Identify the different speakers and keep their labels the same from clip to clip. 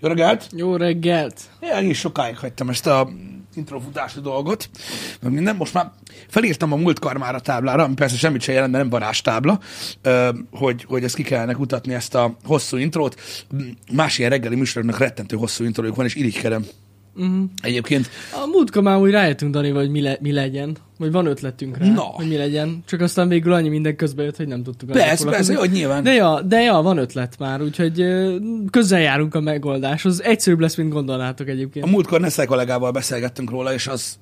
Speaker 1: Jó reggelt!
Speaker 2: Jó reggelt!
Speaker 1: Én egész sokáig hagytam ezt a introfutási dolgot, meg minden. Most már felírtam a múltkor már a táblára, ami persze semmit sem jelent, mert nem varázstábla, hogy, hogy ezt ki kellene kutatni, ezt a hosszú intrót. Más ilyen reggeli műsoroknak rettentő hosszú intrójuk van, és irigykedem. Uh-huh. Egyébként
Speaker 2: A múltkor már úgy rájöttünk, Dani, hogy mi, le, mi legyen. Vagy van ötletünk rá,
Speaker 1: Na.
Speaker 2: hogy mi legyen. Csak aztán végül annyi minden közbe jött, hogy nem tudtuk.
Speaker 1: persze, persze, hogy nyilván.
Speaker 2: De ja, de ja, van ötlet már, úgyhogy közel járunk a megoldáshoz. Egyszerűbb lesz, mint gondolnátok egyébként.
Speaker 1: A múltkor Neszel kollégával beszélgettünk róla, és az,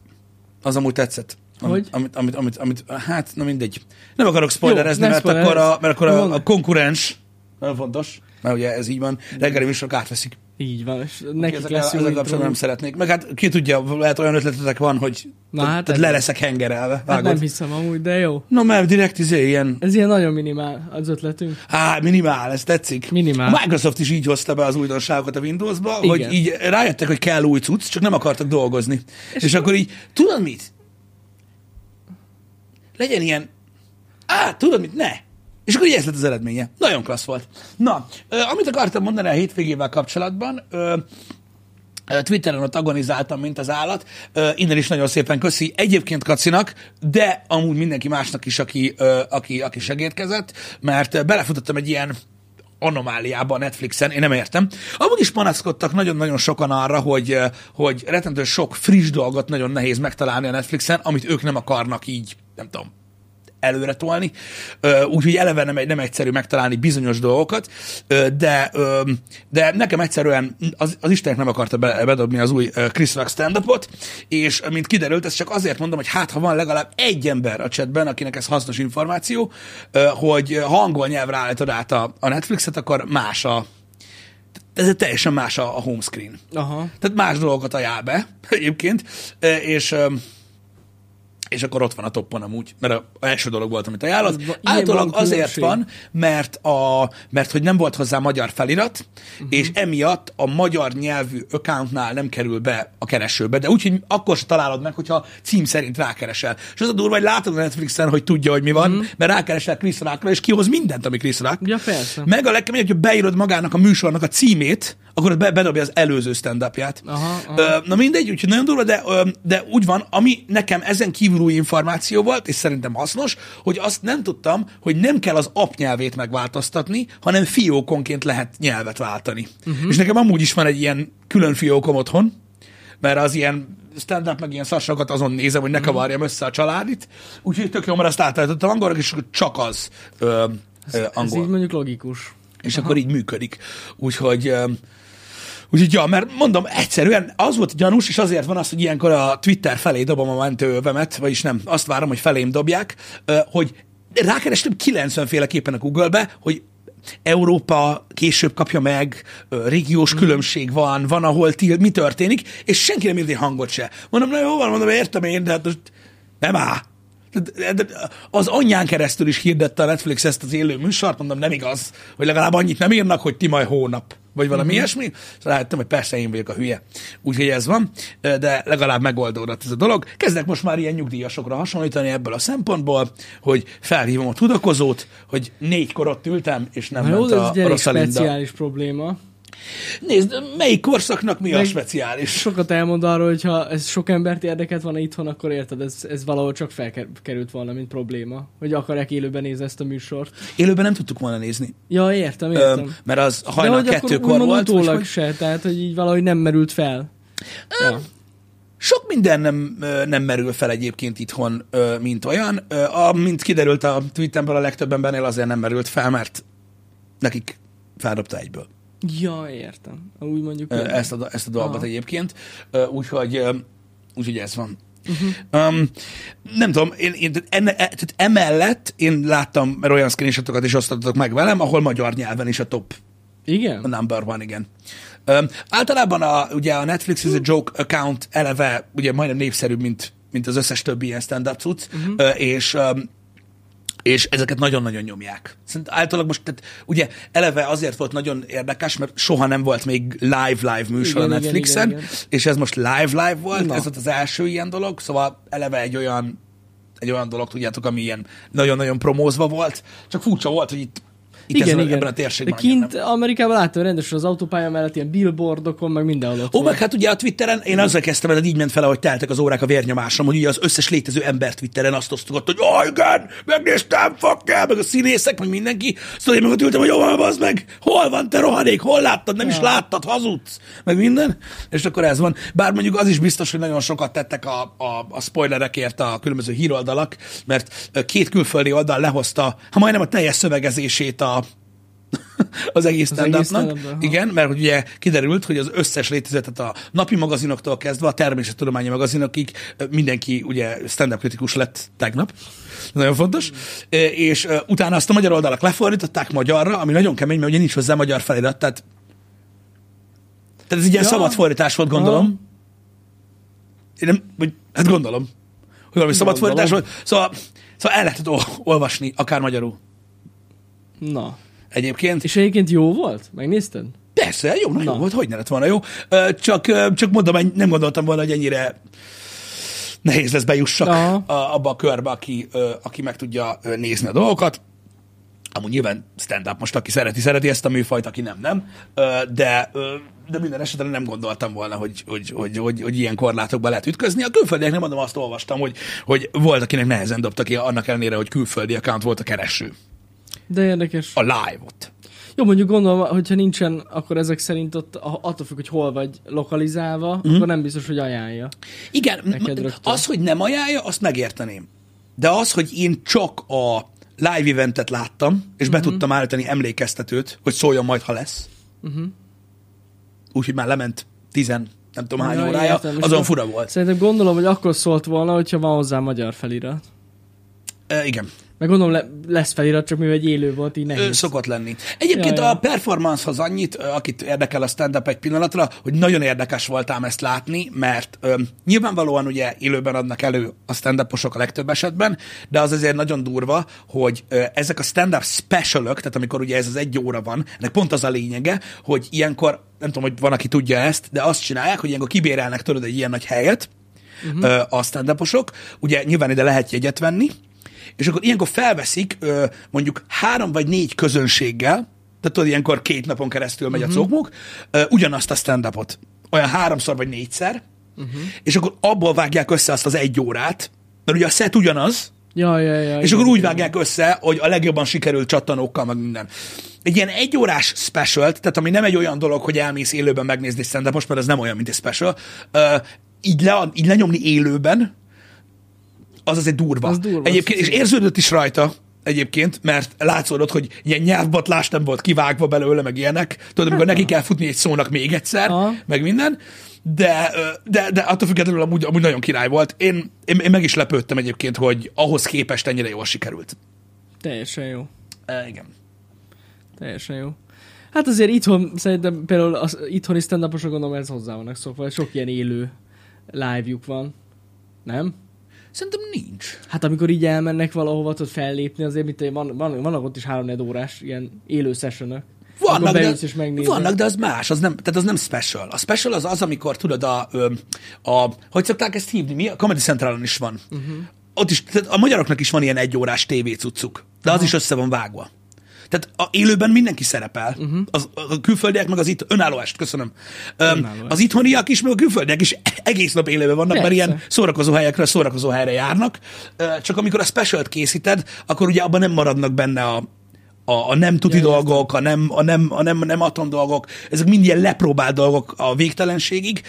Speaker 1: az amúgy tetszett. Amit,
Speaker 2: Hogy?
Speaker 1: Amit, amit, amit, amit, hát, na mindegy. Nem akarok spoilerezni,
Speaker 2: Jó,
Speaker 1: mert, akkor a, mert akkor a, a konkurens, nagyon fontos, mert ugye ez így van, reggeli műsorok átveszik.
Speaker 2: Így van, és nekik
Speaker 1: Ezek,
Speaker 2: lesz
Speaker 1: ezek
Speaker 2: jó
Speaker 1: kapcsolatban nem szeretnék. Meg hát ki tudja, lehet olyan ötletetek van, hogy
Speaker 2: Na hát
Speaker 1: tehát le leszek hengerelve.
Speaker 2: Hát nem hiszem amúgy, de jó.
Speaker 1: No, mert direkt izé ilyen,
Speaker 2: Ez ilyen nagyon minimál az ötletünk.
Speaker 1: á, minimál, ez tetszik.
Speaker 2: Minimál.
Speaker 1: A Microsoft is így hozta be az újdonságokat a Windowsba,
Speaker 2: Igen.
Speaker 1: hogy így rájöttek, hogy kell új cucc, csak nem akartak dolgozni. És, és akkor így, tudod mit? Legyen ilyen, á, tudod mit? Ne. És akkor így ez lett az eredménye. Nagyon klassz volt. Na, amit akartam mondani a hétvégével kapcsolatban, Twitteren ott agonizáltam, mint az állat. Innen is nagyon szépen köszi. Egyébként Kacinak, de amúgy mindenki másnak is, aki, aki, aki segítkezett, mert belefutottam egy ilyen anomáliába a Netflixen, én nem értem. Amúgy is panaszkodtak nagyon-nagyon sokan arra, hogy, hogy rettentő sok friss dolgot nagyon nehéz megtalálni a Netflixen, amit ők nem akarnak így, nem tudom, előre tolni, úgyhogy eleve nem, nem egyszerű megtalálni bizonyos dolgokat, de, de nekem egyszerűen az, az Istenek nem akarta be, bedobni az új Chris Rock stand és mint kiderült, ezt csak azért mondom, hogy hát ha van legalább egy ember a chatben, akinek ez hasznos információ, hogy ha angol nyelvre állítod át a, a Netflixet, akkor más a ez teljesen más a, a home screen.
Speaker 2: Aha.
Speaker 1: Tehát más dolgokat ajánl be egyébként, és és akkor ott van a toppon amúgy, mert a, első dolog volt, amit ajánlott. Általában azért van, mert, a, mert hogy nem volt hozzá magyar felirat, uh-huh. és emiatt a magyar nyelvű accountnál nem kerül be a keresőbe, de úgyhogy akkor se találod meg, hogyha cím szerint rákeresel. És az a durva, hogy látod a Netflixen, hogy tudja, hogy mi van, uh-huh. mert rákeresel Chris Rockra, és kihoz mindent, ami Chris Rock.
Speaker 2: Ja, persze.
Speaker 1: Meg a legkeményebb, hogyha beírod magának a műsornak a címét, akkor ott be, bedobja az előző stand
Speaker 2: Aha, aha.
Speaker 1: Na mindegy, úgyhogy nagyon durva, de, de úgy van, ami nekem ezen kívül új információ volt, és szerintem hasznos, hogy azt nem tudtam, hogy nem kell az app nyelvét megváltoztatni, hanem fiókonként lehet nyelvet váltani. Uh-huh. És nekem amúgy is van egy ilyen külön fiókom otthon, mert az ilyen stand-up, meg ilyen szarsakat azon nézem, hogy ne kavarjam össze a családit. Úgyhogy tök jó, mert azt átállítottam angolra, és csak az ö, ö,
Speaker 2: Ez
Speaker 1: angol
Speaker 2: így mondjuk logikus.
Speaker 1: és akkor így működik. Úgyhogy, öm, úgyhogy ja, mert mondom, egyszerűen az volt gyanús, és azért van az, hogy ilyenkor a Twitter felé dobom a mentőövemet, vagyis nem, azt várom, hogy felém dobják, hogy rákerestem 90 féleképpen a Google-be, hogy Európa később kapja meg, régiós különbség van, van, ahol til, mi történik, és senki nem egy hangot se. Mondom, na jó van, mondom, értem én, de hát most nem áll. Az anyján keresztül is hirdette a Netflix ezt az élő műsort, mondom, nem igaz, hogy legalább annyit nem írnak, hogy ti majd hónap, vagy valami uh-huh. ilyesmi. Szóval rájöttem, hogy persze én vagyok a hülye. Úgyhogy ez van, de legalább megoldódott ez a dolog. Kezdek most már ilyen nyugdíjasokra hasonlítani ebből a szempontból, hogy felhívom a tudakozót, hogy négykor ott ültem, és nem
Speaker 2: Na jó,
Speaker 1: ment
Speaker 2: ez
Speaker 1: a,
Speaker 2: egy
Speaker 1: a Rosalinda.
Speaker 2: speciális probléma.
Speaker 1: Nézd, melyik korszaknak mi a
Speaker 2: Meg-
Speaker 1: speciális?
Speaker 2: Sokat elmond arról, hogy ha ez sok embert érdekelt volna itthon, akkor érted, ez, ez valahol csak felkerült volna, mint probléma. Hogy akarják élőben nézni ezt a műsort.
Speaker 1: Élőben nem tudtuk volna nézni,
Speaker 2: Ja, értem, értem.
Speaker 1: mert az
Speaker 2: De
Speaker 1: hajnal
Speaker 2: hogy akkor
Speaker 1: kettőkor volt.
Speaker 2: utólag
Speaker 1: hogy-
Speaker 2: se, tehát hogy így valahogy nem merült fel. Ja.
Speaker 1: Sok minden nem, nem merül fel egyébként itthon, mint olyan. Ö, A, mint kiderült a tweetemből, a legtöbb embernél azért nem merült fel, mert nekik feldobta egyből
Speaker 2: ja, értem. Úgy mondjuk. értem.
Speaker 1: ezt a, ezt a dolgot
Speaker 2: Aha.
Speaker 1: egyébként. Úgyhogy, úgyhogy ez van. Uh-huh. Um, nem tudom, én, én enne, e- tehát emellett én láttam olyan screenshotokat is osztottatok meg velem, ahol magyar nyelven is a top
Speaker 2: Igen?
Speaker 1: a number one, igen. Um, általában a, ugye a Netflix is a joke account eleve ugye majdnem népszerűbb, mint, mint az összes többi ilyen stand-up cucc, uh-huh. uh, és um, és ezeket nagyon-nagyon nyomják. Szerintem általában most, tehát ugye eleve azért volt nagyon érdekes, mert soha nem volt még live-live műsor
Speaker 2: Igen,
Speaker 1: a
Speaker 2: igen,
Speaker 1: Netflixen,
Speaker 2: igen, igen.
Speaker 1: és ez most live-live volt,
Speaker 2: Na.
Speaker 1: ez volt az első ilyen dolog, szóval eleve egy olyan egy olyan dolog, tudjátok, ami ilyen nagyon-nagyon promózva volt, csak furcsa volt, hogy itt Itt
Speaker 2: igen,
Speaker 1: ezen,
Speaker 2: igen.
Speaker 1: ebben a
Speaker 2: De
Speaker 1: térségben. annyira
Speaker 2: kint
Speaker 1: nem.
Speaker 2: Amerikában láttam rendesen az autópálya mellett ilyen billboardokon, meg mindenhol ott
Speaker 1: Ó, meg hát ugye a Twitteren, én azzal kezdtem el, hogy így ment fel, ahogy teltek az órák a vérnyomásom, hogy ugye az összes létező ember Twitteren azt osztogatta, hogy oh, igen, megnéztem, fuck yeah, meg a színészek, meg mindenki. Szóval én meg ott ültem, hogy van az meg, hol van te rohadék, hol láttad, nem is
Speaker 2: Ja.
Speaker 1: láttad, hazudsz, meg minden. És akkor ez van. Bár mondjuk az is biztos, hogy nagyon sokat tettek a, a, a spoilerekért a különböző híroldalak, mert két külföldi oldal lehozta, ha majdnem a teljes szövegezését a, az egész stand
Speaker 2: ha.
Speaker 1: Igen, mert hogy ugye kiderült, hogy az összes létező, tehát a napi magazinoktól kezdve a természettudományi magazinokig mindenki ugye stand-up kritikus lett tegnap. Nagyon fontos. Ö, És utána azt a magyar oldalak lefordították magyarra, ami nagyon kemény, mert ugye nincs hozzá magyar felirat, tehát tehát ez egy ilyen
Speaker 2: Ja.
Speaker 1: szabad fordítás volt, gondolom. Én nem, vagy, hát gondolom, hogy valami szabad
Speaker 2: Gondolom.
Speaker 1: fordítás volt. Szóval, szóval el lehetett ol- olvasni, akár magyarul.
Speaker 2: Na.
Speaker 1: Egyébként.
Speaker 2: És egyébként jó volt? Megnézted?
Speaker 1: Persze, jó, nagyon
Speaker 2: Na.
Speaker 1: jó volt, hogy ne lett volna jó. Csak, csak mondom, nem gondoltam volna, hogy ennyire nehéz lesz bejussak
Speaker 2: Aha.
Speaker 1: abba a körbe, aki, aki meg tudja nézni a dolgokat. Amúgy nyilván stand-up most, aki szereti, szereti ezt a műfajt, aki nem, nem. De, de minden esetre nem gondoltam volna, hogy, hogy, hogy, hogy, hogy ilyen korlátokba lehet ütközni. A külföldiek nem mondom, azt olvastam, hogy, hogy volt, akinek nehezen dobta ki, annak ellenére, hogy külföldi account volt a kereső.
Speaker 2: De érdekes.
Speaker 1: A live-ot.
Speaker 2: Jó, mondjuk gondolom, hogyha nincsen, akkor ezek szerint ott attól függ, hogy hol vagy lokalizálva,
Speaker 1: Mhm.
Speaker 2: akkor nem biztos, hogy ajánlja.
Speaker 1: Igen, az, hogy nem ajánlja, azt megérteném. De az, hogy én csak a live eventet láttam, és be
Speaker 2: Mhm.
Speaker 1: tudtam állítani emlékeztetőt, hogy szóljon majd, ha lesz. Úgyhogy már lement tizen, nem tudom hány
Speaker 2: Ja,
Speaker 1: órája,
Speaker 2: értem. És
Speaker 1: azon
Speaker 2: akkor
Speaker 1: fura volt.
Speaker 2: Szerintem gondolom, hogy akkor szólt volna, hogyha van hozzá magyar felirat.
Speaker 1: E, igen,
Speaker 2: Meg gondolom le, lesz felirat, csak mivel egy élő volt, így
Speaker 1: Ö,
Speaker 2: nehéz.
Speaker 1: szokott lenni. Egyébként
Speaker 2: Ja,
Speaker 1: a performancehoz annyit, ö, akit érdekel a stand-up egy pillanatra, hogy nagyon érdekes voltám ezt látni, mert ö, nyilvánvalóan ugye élőben adnak elő a stand a legtöbb esetben, de az azért nagyon durva, hogy ö, ezek a stand-up specialok, tehát amikor ugye ez az egy óra van, ennek pont az a lényege, hogy ilyenkor, nem tudom, hogy van, aki tudja ezt, de azt csinálják, hogy ilyenkor kibérelnek tőled egy ilyen nagy helyet, uh-huh. a stand ugye nyilván ide lehet jegyet venni, és akkor ilyenkor felveszik ö, mondjuk három vagy négy közönséggel, tehát tudod, ilyenkor két napon keresztül megy uh-huh. a cokmuk, ö, ugyanazt a stand-upot. Olyan háromszor vagy négyszer, uh-huh. és akkor abból vágják össze azt az egy órát, mert ugye a set ugyanaz,
Speaker 2: Ja, ja, ja.
Speaker 1: és
Speaker 2: igen,
Speaker 1: akkor úgy
Speaker 2: igen.
Speaker 1: vágják össze, hogy a legjobban sikerült csattanókkal, meg minden. Egy ilyen egyórás special, tehát ami nem egy olyan dolog, hogy elmész élőben megnézni stand most, mert ez nem olyan, mint egy special, uh, így, le, így lenyomni élőben, az azért durva.
Speaker 2: Az durva,
Speaker 1: Egyébként, és érződött is rajta, egyébként, mert látszódott, hogy ilyen nyelvbatlás nem volt kivágva belőle, meg ilyenek. Tudod, amikor neki kell futni egy szónak még egyszer,
Speaker 2: Aha.
Speaker 1: meg minden, de, de, de attól függetlenül amúgy, amúgy nagyon király volt. Én, én, én meg is lepődtem egyébként, hogy ahhoz képest ennyire jól sikerült.
Speaker 2: Teljesen jó.
Speaker 1: E, igen.
Speaker 2: Teljesen jó. Hát azért itthon, szerintem például az itthoni stand gondolom ez hozzá vannak szokva, sok ilyen élő live-juk van. Nem?
Speaker 1: Szerintem nincs.
Speaker 2: Hát amikor így elmennek valahova, tudod fellépni, azért mit, van, van, vannak ott is 3 órás ilyen élő sessionök.
Speaker 1: Vannak, de,
Speaker 2: és
Speaker 1: vannak, de az más, az nem, tehát az nem special. A special az az, amikor tudod, a, a hogy szokták ezt hívni, mi? A Comedy Centralon is van. Uh-huh. Ott is, tehát a magyaroknak is van ilyen egyórás tévécuccuk, de az is össze van vágva. Tehát a élőben mindenki szerepel. Uh-huh. Az, a külföldiek meg az itt önálló est, köszönöm. Öm,
Speaker 2: Önálló
Speaker 1: az itthoniak is, meg a külföldiek is egész nap élőben vannak, mert
Speaker 2: Persze.
Speaker 1: ilyen szórakozó helyekről szórakozó helyre járnak. Csak amikor a specialt készíted, akkor ugye abban nem maradnak benne a, a, a nem tuti
Speaker 2: Ja,
Speaker 1: dolgok, a nem, a nem, a nem, nem atom dolgok, ezek mind ilyen lepróbált dolgok a végtelenségig,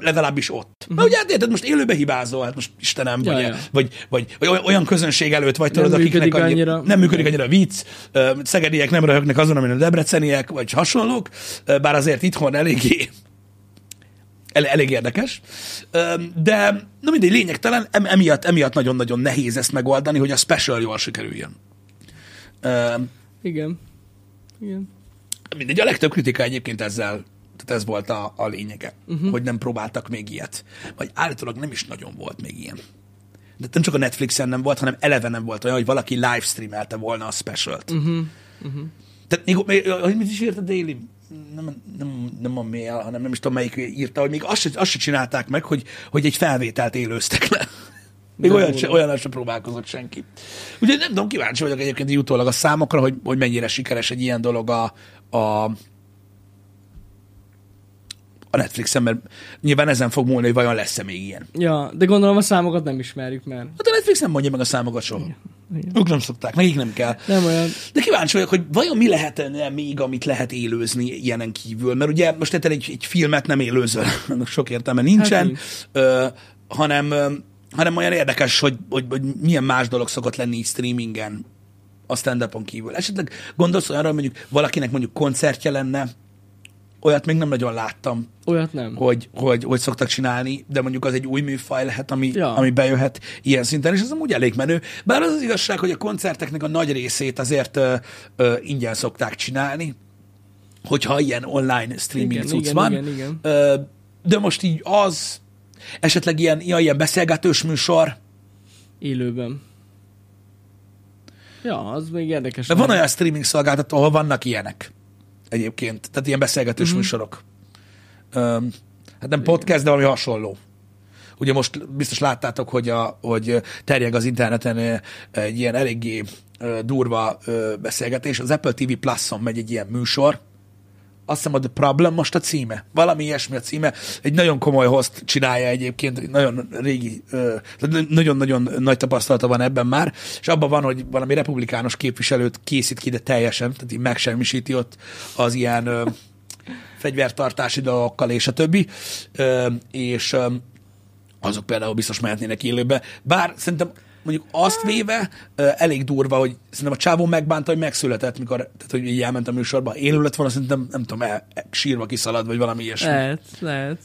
Speaker 1: legalábbis ott. Uh-huh. Mert ugye hát érted, most élőbe hibázol, hát most Istenem,
Speaker 2: Ja,
Speaker 1: vagy,
Speaker 2: ja.
Speaker 1: vagy, vagy, vagy olyan- közönség előtt vagy, tudod, akiknek annyi,
Speaker 2: annyira.
Speaker 1: nem működik annyira a vicc, szegediek nem röhögnek azon, amin a debreceniek, vagy hasonlók, bár azért itthon eléggé el, elég érdekes. De, na mindegy, lényegtelen, em, emiatt, emiatt nagyon-nagyon nehéz ezt megoldani, hogy a special jól sikerüljön.
Speaker 2: Igen. Igen.
Speaker 1: Mindegy, a legtöbb kritika egyébként ezzel, tehát ez volt a, a lényege, uh-huh. hogy nem próbáltak még ilyet. Vagy állítólag nem is nagyon volt még ilyen. De nem csak a Netflixen nem volt, hanem eleve nem volt olyan, hogy valaki livestreamelte volna a specialt. Uh-huh. Uh-huh. Tehát még, még, hogy mit is írt a Daily? Nem, nem, nem a mail, hanem nem is tudom melyik írta, hogy még azt azt se csinálták meg, hogy, hogy egy felvételt élőztek le. Még
Speaker 2: De
Speaker 1: olyan, se, olyan sem próbálkozott senki. Ugye nem tudom, kíváncsi vagyok egyébként így utólag a számokra, hogy, hogy mennyire sikeres egy ilyen dolog a, a, a Netflixen, mert nyilván ezen fog múlni, hogy vajon lesz-e még ilyen.
Speaker 2: Ja, de gondolom a számokat nem ismerjük már.
Speaker 1: Hát a Netflix nem mondja meg a számokat soha.
Speaker 2: Igen.
Speaker 1: Ők nem szokták, nekik nem kell.
Speaker 2: Nem olyan.
Speaker 1: De kíváncsi vagyok, hogy vajon mi lehetne még, amit lehet élőzni ilyenen kívül. Mert ugye most érted, egy, egy filmet nem élőzöl, sok értelme nincsen,
Speaker 2: Hát
Speaker 1: ö, hanem, hanem olyan érdekes, hogy, hogy, hogy milyen más dolog szokott lenni így streamingen a stand kívül. Esetleg gondolsz olyanra, hogy mondjuk valakinek mondjuk koncertje lenne, olyat még nem nagyon láttam,
Speaker 2: Olyat nem.
Speaker 1: hogy, hogy, hogy szoktak csinálni, de mondjuk az egy új műfaj lehet, ami, ja.
Speaker 2: Ja.
Speaker 1: ami bejöhet ilyen szinten, és ez amúgy elég menő. Bár az az igazság, hogy a koncerteknek a nagy részét azért ö, ö, ingyen szokták csinálni, hogyha ilyen online streaming
Speaker 2: Igen,
Speaker 1: cucc
Speaker 2: igen,
Speaker 1: van.
Speaker 2: igen, igen.
Speaker 1: Ö, de most így az, esetleg ilyen, ilyen beszélgetős műsor,
Speaker 2: Élőben. Ja, az még érdekes.
Speaker 1: de van olyan streaming szolgáltató, ahol vannak ilyenek egyébként, tehát ilyen beszélgetős
Speaker 2: Mhm.
Speaker 1: uh-huh. műsorok. Ö, hát nem podcast, de valami hasonló. Ugye most biztos láttátok, hogy, a, hogy terjeg az interneten egy ilyen eléggé durva beszélgetés. Az Apple TV Plus-on megy egy ilyen műsor, azt hiszem a The Problem most a címe. Valami ilyesmi a címe. Egy nagyon komoly host csinálja egyébként, egy nagyon régi, nagyon-nagyon nagy tapasztalata van ebben már, és abban van, hogy valami republikánus képviselőt készít ki, de teljesen, tehát így megsemmisíti ott az ilyen ö, fegyvertartási dolgokkal és a többi, ö, és ö, azok például biztos mehetnének élőbe. Bár szerintem mondjuk azt véve elég durva, hogy szerintem a csávó megbánta, hogy megszületett, mikor tehát, hogy így elment a műsorba. Élő lett volna, szerintem nem tudom, el, sírva kiszalad, vagy valami ilyesmi.
Speaker 2: Lehet, lehet.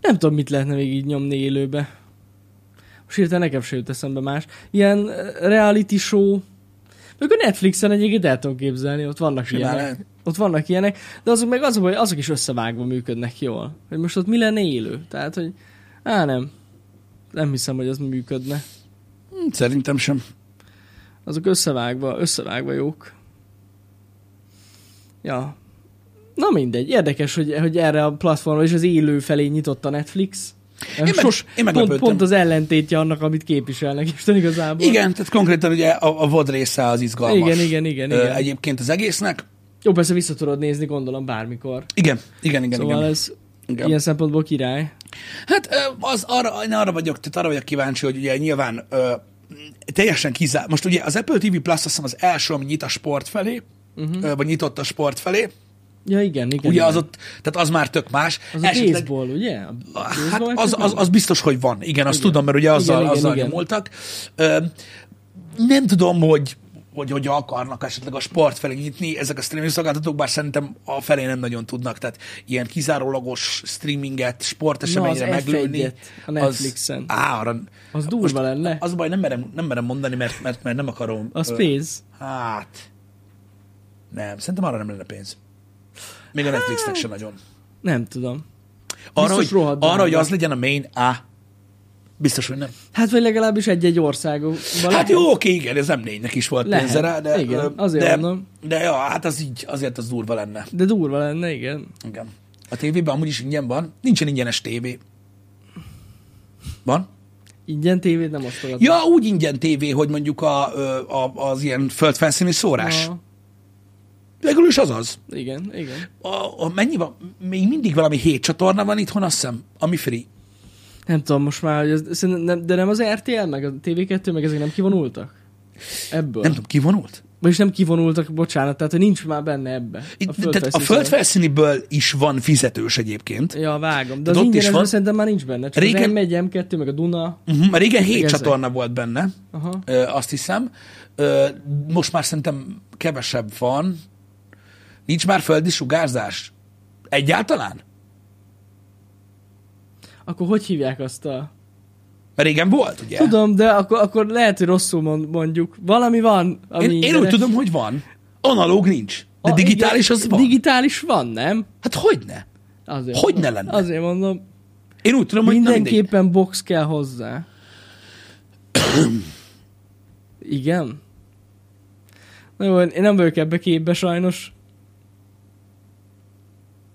Speaker 2: Nem tudom, mit lehetne még így nyomni élőbe. Most hirtelen nekem se jut eszembe más. Ilyen reality show, meg a Netflixen egyébként el tudom képzelni, ott vannak
Speaker 1: Simán
Speaker 2: ilyenek.
Speaker 1: lehet.
Speaker 2: Ott vannak ilyenek, de azok meg az a baj, azok is összevágva működnek jól. Hogy most ott mi lenne élő? Tehát, hogy á nem. Nem hiszem, hogy az működne.
Speaker 1: Hm, Szerintem sem.
Speaker 2: Azok összevágva, összevágva jók. Ja. Na mindegy, érdekes, hogy, hogy erre a platformra is az élő felé nyitott a Netflix.
Speaker 1: Én meg-
Speaker 2: Sos,
Speaker 1: én
Speaker 2: pont, pont az ellentétje annak, amit képviselnek Isten igazából.
Speaker 1: Igen, tehát konkrétan ugye a, a VOD része az izgalmas.
Speaker 2: Igen, igen, igen,
Speaker 1: Ö,
Speaker 2: igen.
Speaker 1: Egyébként az egésznek.
Speaker 2: Jó, persze vissza tudod nézni, gondolom, bármikor.
Speaker 1: Igen, igen, igen.
Speaker 2: szóval
Speaker 1: igen.
Speaker 2: ez
Speaker 1: igen.
Speaker 2: ilyen szempontból király.
Speaker 1: Hát az arra, én arra vagyok, tehát arra vagyok kíváncsi, hogy ugye nyilván ö, teljesen kizár. Most ugye az Apple TV Plus azt hiszem az első, ami nyit a sport felé, uh-huh. vagy nyitott a sport felé.
Speaker 2: Ja, igen, igen.
Speaker 1: Ugye
Speaker 2: igen.
Speaker 1: az ott, tehát az már tök más.
Speaker 2: Az a baseball, ugye? A
Speaker 1: Hát
Speaker 2: baseball
Speaker 1: az, az, az biztos, hogy van. Igen, azt
Speaker 2: Igen.
Speaker 1: tudom, mert ugye azzal,
Speaker 2: Igen, igen,
Speaker 1: azzal
Speaker 2: igen.
Speaker 1: nyomultak. Ö, nem tudom, hogy hogy hogy akarnak esetleg a sport felé nyitni ezek a streaming szolgáltatók, bár szerintem a felé nem nagyon tudnak, tehát ilyen kizárólagos streaminget, sporteseményre
Speaker 2: az
Speaker 1: meglőni.
Speaker 2: F1-et a Netflixen.
Speaker 1: Az, á, arra,
Speaker 2: Az durva lenne.
Speaker 1: Az baj, nem merem, nem merem mondani, mert, mert, mert nem akarom.
Speaker 2: Az
Speaker 1: ö,
Speaker 2: pénz.
Speaker 1: Hát, nem, szerintem arra nem lenne pénz. Még a Netflixnek sem nagyon.
Speaker 2: Nem tudom.
Speaker 1: Arra,
Speaker 2: Biztos
Speaker 1: hogy, arra, hogy az legyen a main, á, biztos, hogy nem.
Speaker 2: Hát, vagy legalábbis egy-egy országban.
Speaker 1: Hát jó, oké, igen, ez m is volt
Speaker 2: Lehet,
Speaker 1: pénze rá, de,
Speaker 2: igen, azért
Speaker 1: de,
Speaker 2: mondom.
Speaker 1: de ja, hát az így, azért az durva lenne.
Speaker 2: De durva lenne, igen.
Speaker 1: Igen. A tévében amúgy is ingyen van. Nincsen ingyenes tévé. Van?
Speaker 2: Ingyen tévét nem osztogatnak.
Speaker 1: Ja, úgy ingyen tévé, hogy mondjuk a, a, az ilyen földfelszíni szórás.
Speaker 2: Ja,
Speaker 1: Végül is az az.
Speaker 2: igen, igen.
Speaker 1: A, a, mennyi van? Még mindig valami hét csatorna van itthon, azt hiszem, ami free.
Speaker 2: Nem tudom most már, hogy szerintem nem, de nem az RTL, meg a TV2, meg ezek nem kivonultak? Ebből.
Speaker 1: Nem tudom, kivonult?
Speaker 2: Vagyis nem kivonultak, bocsánat, tehát hogy nincs már benne ebbe.
Speaker 1: Itt, tehát a földfelszíniből is van fizetős egyébként.
Speaker 2: Ja, vágom. De
Speaker 1: Tehát
Speaker 2: az
Speaker 1: ott is van.
Speaker 2: szerintem már nincs benne. Csak
Speaker 1: Régen-
Speaker 2: az M1, M2, meg a Duna.
Speaker 1: Uh-huh, mert régen hét
Speaker 2: ezek.
Speaker 1: csatorna volt benne,
Speaker 2: Aha.
Speaker 1: ö, azt hiszem. Ö, most már szerintem kevesebb van. Nincs már földi sugárzás? Egyáltalán?
Speaker 2: Akkor hogy hívják azt a...
Speaker 1: Régen volt, ugye?
Speaker 2: Tudom, de akkor, akkor lehet, hogy rosszul mond, mondjuk. Valami van, ami
Speaker 1: én, én úgy tudom, hogy van. Analóg nincs. De
Speaker 2: A-
Speaker 1: digitális
Speaker 2: igen,
Speaker 1: az van.
Speaker 2: Digitális van, nem?
Speaker 1: hát hogy ne?
Speaker 2: Azért
Speaker 1: Hogy ne lenne?
Speaker 2: Azért mondom,
Speaker 1: Én úgy tudom, hogy na mindegy.
Speaker 2: mindenképpen box kell hozzá. Igen? Na jó, én nem vagyok ebbe képbe sajnos.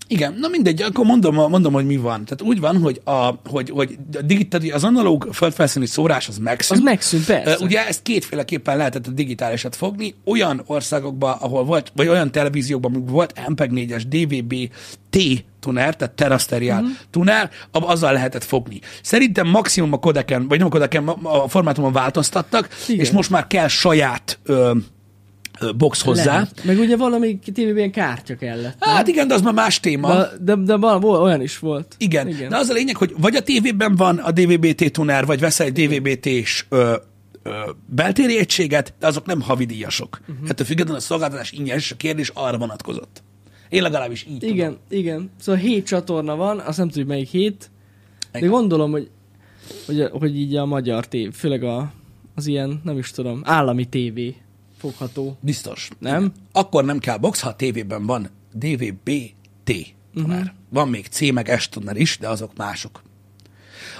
Speaker 1: Igen, na mindegy, akkor mondom, mondom, hogy mi van. Tehát úgy van, hogy, a, hogy, hogy a digit, az analóg földfelszíni szórás az megszűnt.
Speaker 2: Az megszűnt, persze.
Speaker 1: Ugye ezt kétféleképpen lehetett a digitálisat fogni. Olyan országokban, ahol volt, vagy olyan televíziókban, amikor volt MPEG 4-es DVB T tuner, tehát teraszteriál
Speaker 2: Mhm.
Speaker 1: uh-huh. tuner, ab- azzal lehetett fogni. Szerintem maximum a kodeken, vagy nem a kodeken, a formátumon változtattak,
Speaker 2: Igen.
Speaker 1: és most már kell saját ö, box hozzá.
Speaker 2: Lehet. Meg ugye valami tévében kártya kellett.
Speaker 1: Hát igen, de az már más téma.
Speaker 2: De, de, de val- olyan is volt.
Speaker 1: Igen.
Speaker 2: Igen.
Speaker 1: Igen. De az a lényeg, hogy vagy a tévében van a DVB-T tuner, vagy veszel egy DVB-T-s ö, ö, beltéri egységet, de azok nem havidíjasok. Uh-huh. Ettől függetlenül a szolgáltatás ingyenes, és a kérdés arra vonatkozott. Én legalábbis így tudom.
Speaker 2: Igen, igen. Szóval hét csatorna van, azt nem tudjuk melyik hét, de
Speaker 1: Igen.
Speaker 2: gondolom, hogy, hogy, hogy így a magyar tév, főleg a, az ilyen, nem is tudom, állami tévé fogható.
Speaker 1: Biztos.
Speaker 2: Nem?
Speaker 1: Akkor nem kell box, ha a tévében van DVB-T tuner.
Speaker 2: Mhm.
Speaker 1: Uh-huh. Van még C meg S tuner is, de azok mások.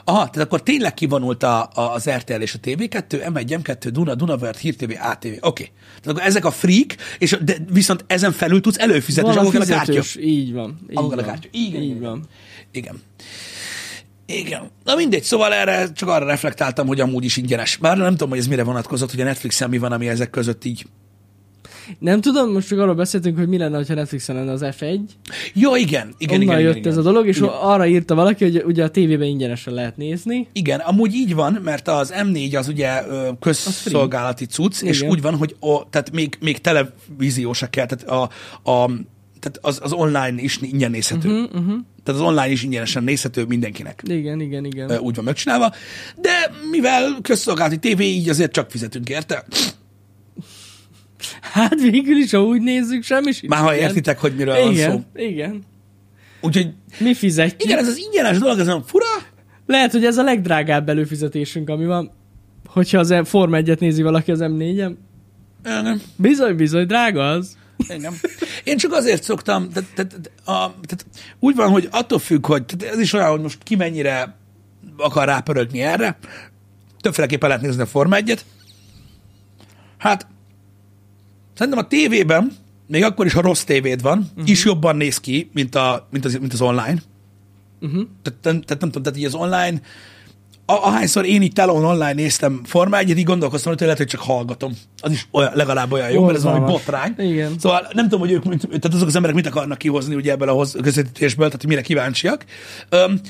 Speaker 1: Aha, tehát akkor tényleg kivonult a, a, az RTL és a TV2, M1, M2, Duna, Dunavert, Hír TV, ATV. Oké. Okay. Tehát akkor ezek a freak, és, de viszont ezen felül tudsz előfizetni, és
Speaker 2: Van a
Speaker 1: akkor kell a kártya.
Speaker 2: így van. Így
Speaker 1: kell a
Speaker 2: van.
Speaker 1: kártya. Igen,
Speaker 2: így
Speaker 1: igen.
Speaker 2: van.
Speaker 1: Igen. Igen. Na mindegy, szóval erre csak arra reflektáltam, hogy amúgy is ingyenes. Már nem tudom, hogy ez mire vonatkozott, hogy a Netflixen mi van, ami ezek között így.
Speaker 2: Nem tudom, most csak arról beszéltünk, hogy mi lenne, ha Netflixen lenne az F1.
Speaker 1: Jó, igen. Igen,
Speaker 2: Onnan
Speaker 1: igen,
Speaker 2: jött
Speaker 1: igen,
Speaker 2: ez
Speaker 1: igen.
Speaker 2: a dolog, és
Speaker 1: Igen.
Speaker 2: arra írta valaki, hogy ugye a tévében ingyenesen lehet nézni.
Speaker 1: Igen, amúgy így van, mert az M4 az ugye közszolgálati cucc, és
Speaker 2: Igen.
Speaker 1: úgy van, hogy o, tehát még, még televíziósak kell, tehát, a, a, tehát az, az online is ingyen nézhető. Uh-huh, uh-huh. Tehát az online is ingyenesen nézhető mindenkinek.
Speaker 2: Igen, igen, igen.
Speaker 1: Úgy van megcsinálva, de mivel közszolgálati tévé, így azért csak fizetünk érte.
Speaker 2: Hát végül is, ha úgy nézzük, semmi sincs.
Speaker 1: Már ha értitek, hogy miről van
Speaker 2: Igen,
Speaker 1: szó.
Speaker 2: igen.
Speaker 1: Úgyhogy
Speaker 2: Mi fizetjük.
Speaker 1: igen, ez az ingyenes dolog, ez olyan fura.
Speaker 2: Lehet, hogy ez a legdrágább előfizetésünk, ami van. Hogyha az Forma 1-et nézi valaki az M4-en.
Speaker 1: Igen.
Speaker 2: Bizony, bizony, drága az.
Speaker 1: Igen. Én csak azért szoktam, tehát, tehát, a, tehát úgy van, hogy attól függ, hogy tehát ez is olyan, hogy most ki mennyire akar rápörögni erre. Többféleképpen lehet nézni a Forma 1 Hát, szerintem a tévében, még akkor is, ha rossz tévéd van, uh-huh. is jobban néz ki, mint, a, mint, az, mint az online.
Speaker 2: Uh-huh.
Speaker 1: Tehát, tehát, nem tudom, tehát így az online, ahányszor én így telón online néztem Forma 1 így gondolkoztam, hogy lehet, hogy csak hallgatom. Az is olyan, legalább olyan jó, mert ez valami botrány.
Speaker 2: Igen.
Speaker 1: Szóval nem tudom, hogy ők, tehát azok az emberek mit akarnak kihozni ugye ebből a közvetítésből, tehát hogy mire kíváncsiak.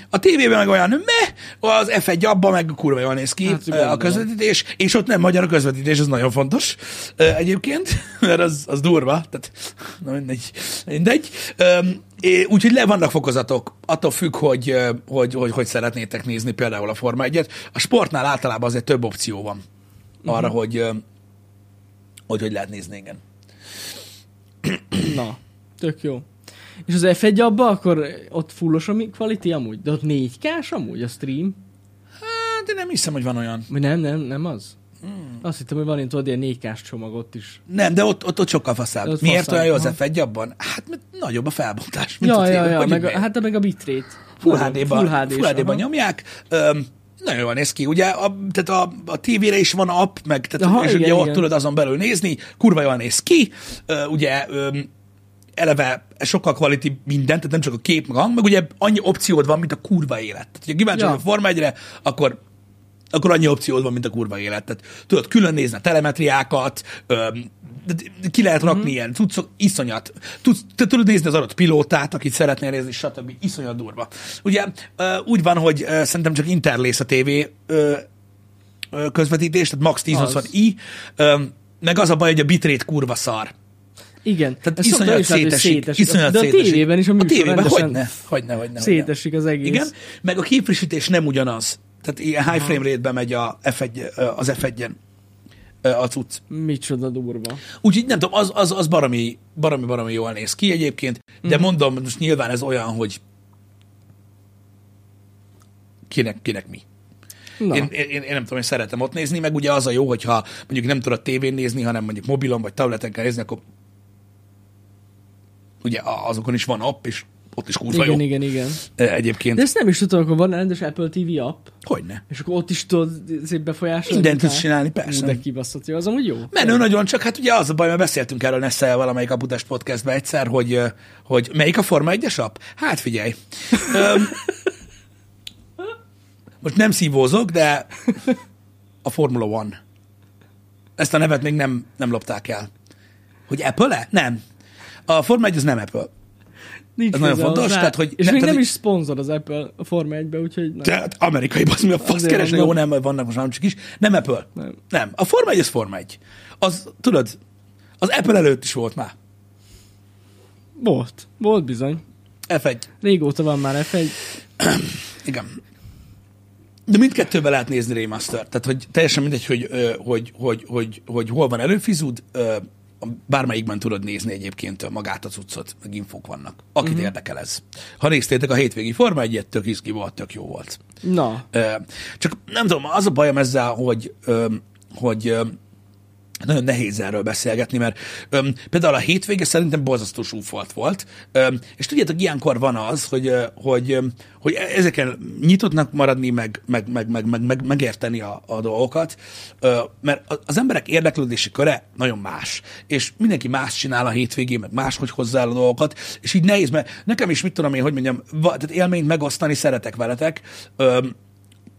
Speaker 1: A tévében meg olyan, me, az F1 abban meg kurva jól néz ki
Speaker 2: Hát,
Speaker 1: a közvetítés, és ott nem magyar a közvetítés, ez nagyon fontos egyébként, mert az, az durva, tehát na mindegy. mindegy. Úgyhogy le vannak fokozatok, attól függ, hogy hogy, hogy, hogy szeretnétek nézni például a Forma 1 A sportnál általában azért több opció van arra,
Speaker 2: Mhm.
Speaker 1: hogy, hogy hogy lehet nézni, igen.
Speaker 2: Na, tök jó. És az F1 abba, akkor ott fullos a mi- quality amúgy? De ott 4K-s amúgy a stream?
Speaker 1: Hát én nem hiszem, hogy van olyan.
Speaker 2: Nem, nem, nem az?
Speaker 1: Hmm.
Speaker 2: Azt hittem, hogy van itt tudod, ilyen 4K-s csomag ott is.
Speaker 1: Nem, de ott, ott, ott sokkal faszább.
Speaker 2: Ott
Speaker 1: Miért
Speaker 2: faszább,
Speaker 1: olyan jó az. F1 abban? Hát mert nagyobb a felbontás, mint
Speaker 2: Ja,
Speaker 1: a
Speaker 2: ja, ja, meg a, hát meg a bitrate.
Speaker 1: Full HD-ban, HD-ban
Speaker 2: aha.
Speaker 1: nyomják. Öm, nagyon jól néz ki. Ugye, a, tehát a, a tévére is van app, meg, tehát,
Speaker 2: Aha,
Speaker 1: és
Speaker 2: igen,
Speaker 1: ugye ott
Speaker 2: igen.
Speaker 1: tudod azon belül nézni, kurva jól néz ki. Ö, ugye, öm, eleve sokkal quality minden, tehát nem csak a kép, meg a hang, meg ugye annyi opciód van, mint a kurva élet. Tehát, hogyha kíváncsi
Speaker 2: Ja.
Speaker 1: a Forma 1 akkor akkor annyi opciód van, mint a kurva élet. Tehát tudod külön nézni a telemetriákat, öm, ki lehet rakni mm-hmm. ilyen cuccok, iszonyat. Tudsz, te tudod nézni az adott pilótát, akit szeretnél nézni, stb. Iszonyat durva. Ugye úgy van, hogy szerintem csak interlész a tévé közvetítés, tehát max 1080i, ö, meg az a baj, hogy a bitrate kurva szar.
Speaker 2: Igen.
Speaker 1: Tehát
Speaker 2: szoktam
Speaker 1: iszonyat szétesik.
Speaker 2: szétesik.
Speaker 1: Iszonyat
Speaker 2: De a
Speaker 1: szétesik.
Speaker 2: tévében is a
Speaker 1: A
Speaker 2: műsor
Speaker 1: tévében
Speaker 2: rendesen
Speaker 1: hogyne, hogyne, hogyne, hogyne.
Speaker 2: szétesik az egész.
Speaker 1: Igen, meg a képfrissítés nem ugyanaz. Tehát ilyen high frame rate-ben megy a F1, ö, az F1-en ö, a cucc.
Speaker 2: Micsoda durva.
Speaker 1: Úgyhogy nem tudom, az, az, az baromi, baromi, baromi jól néz ki egyébként, de
Speaker 2: Mhm.
Speaker 1: mondom, most nyilván ez olyan, hogy kinek, kinek mi.
Speaker 2: Na,
Speaker 1: Én, én, én, nem tudom, én szeretem ott nézni, meg ugye az a jó, hogyha mondjuk nem tudod tévén nézni, hanem mondjuk mobilon vagy tableten kell nézni, akkor ugye azokon is van app, és ott is kurva
Speaker 2: Igen,
Speaker 1: jó.
Speaker 2: igen, igen.
Speaker 1: Ö, Egyébként.
Speaker 2: De ezt nem is tudom, akkor van rendes Apple TV app,
Speaker 1: Hogyne.
Speaker 2: és akkor ott is tudod szép befolyásolni.
Speaker 1: Mindent tudsz csinálni, persze.
Speaker 2: De kibaszott jó, az amúgy jó.
Speaker 1: Menő nagyon, csak hát ugye az a baj, mert beszéltünk erről Nessel valamelyik a Budapest podcastben egyszer, hogy, hogy melyik a Forma 1-es app? Hát figyelj. Most nem szívózok, de a Formula One. Ezt a nevet még nem, nem lopták el. Hogy Apple-e? Nem. A Forma 1 az nem Apple.
Speaker 2: Nincs
Speaker 1: Ez nagyon fontos, tehát, hogy-
Speaker 2: És
Speaker 1: ne-
Speaker 2: még
Speaker 1: tehát,
Speaker 2: nem
Speaker 1: hogy-
Speaker 2: is szponzor az Apple a Forma 1-be, úgyhogy nem.
Speaker 1: Tehát amerikai, az mi a fasz
Speaker 2: Azért
Speaker 1: keresne, jó, nem, vannak most már csak is. Nem Apple.
Speaker 2: Nem.
Speaker 1: nem. A Forma 1 az Forma 1. Az, tudod, az Apple előtt is volt már.
Speaker 2: Volt. Volt bizony.
Speaker 1: F1.
Speaker 2: Régóta van már F1.
Speaker 1: Igen. De mindkettőben lehet nézni remaster. Tehát, hogy teljesen mindegy, hogy, ö, hogy, hogy, hogy, hogy hol van előfizud, bármelyikben tudod nézni egyébként magát a cuccot, meg infók vannak. Akit uh-huh. érdekel ez. Ha néztétek a hétvégi Forma 1 tök izgi volt, tök jó volt.
Speaker 2: Na,
Speaker 1: Csak nem tudom, az a bajom ezzel, hogy, hogy nagyon nehéz erről beszélgetni, mert öm, például a hétvége szerintem borzasztó zsúfolt volt, öm, és tudjátok, ilyenkor van az, hogy, hogy, öm, hogy ezeken nyitottnak maradni, meg, meg, meg, meg, meg, meg megérteni a, a dolgokat, ö, mert az emberek érdeklődési köre nagyon más, és mindenki más csinál a hétvégén, meg máshogy hozzááll a dolgokat, és így nehéz, mert nekem is mit tudom én, hogy mondjam, va, tehát élményt megosztani szeretek veletek, öm,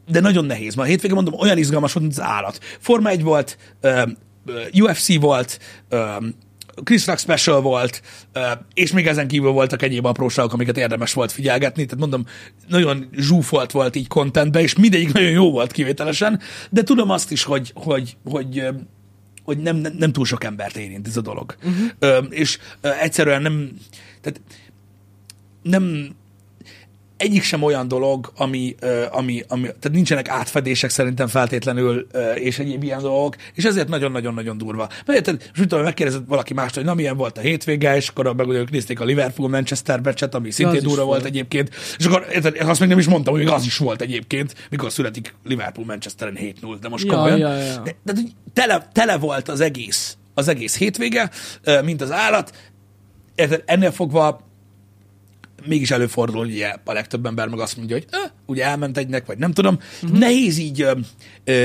Speaker 1: de nagyon nehéz. Ma a hétvégén mondom, olyan izgalmas volt, mint az állat. Forma 1 volt, UFC volt, Chris Rock Special volt, és még ezen kívül voltak egyéb apróságok, amiket érdemes volt figyelgetni. Tehát mondom, nagyon zsúfolt volt így contentben, és mindegyik nagyon jó volt kivételesen, de tudom azt is, hogy, hogy, hogy, hogy nem, nem, nem túl sok embert érint ez a dolog. Uh-huh. És egyszerűen nem, tehát nem, egyik sem olyan dolog, ami, ami, ami, tehát nincsenek átfedések szerintem feltétlenül, és egyéb ilyen dolgok, és ezért nagyon-nagyon-nagyon durva. Mert érted, és tudom, megkérdezett valaki mást, hogy na milyen volt a hétvége, és akkor meg ők nézték a Liverpool-Manchester meccset, ami szintén durva volt egyébként, és akkor érted, azt még nem is mondtam, hogy az is volt egyébként, mikor születik Liverpool-Manchesteren 7-0, de most
Speaker 2: Ja,
Speaker 1: komolyan.
Speaker 2: ja, ja.
Speaker 1: De, de, tele, tele volt az egész, az egész hétvége, mint az állat, érted, ennél fogva mégis előfordul, hogy a legtöbb ember meg azt mondja, hogy eh, ugye elment egynek, vagy nem tudom. Uh-huh. Nehéz így,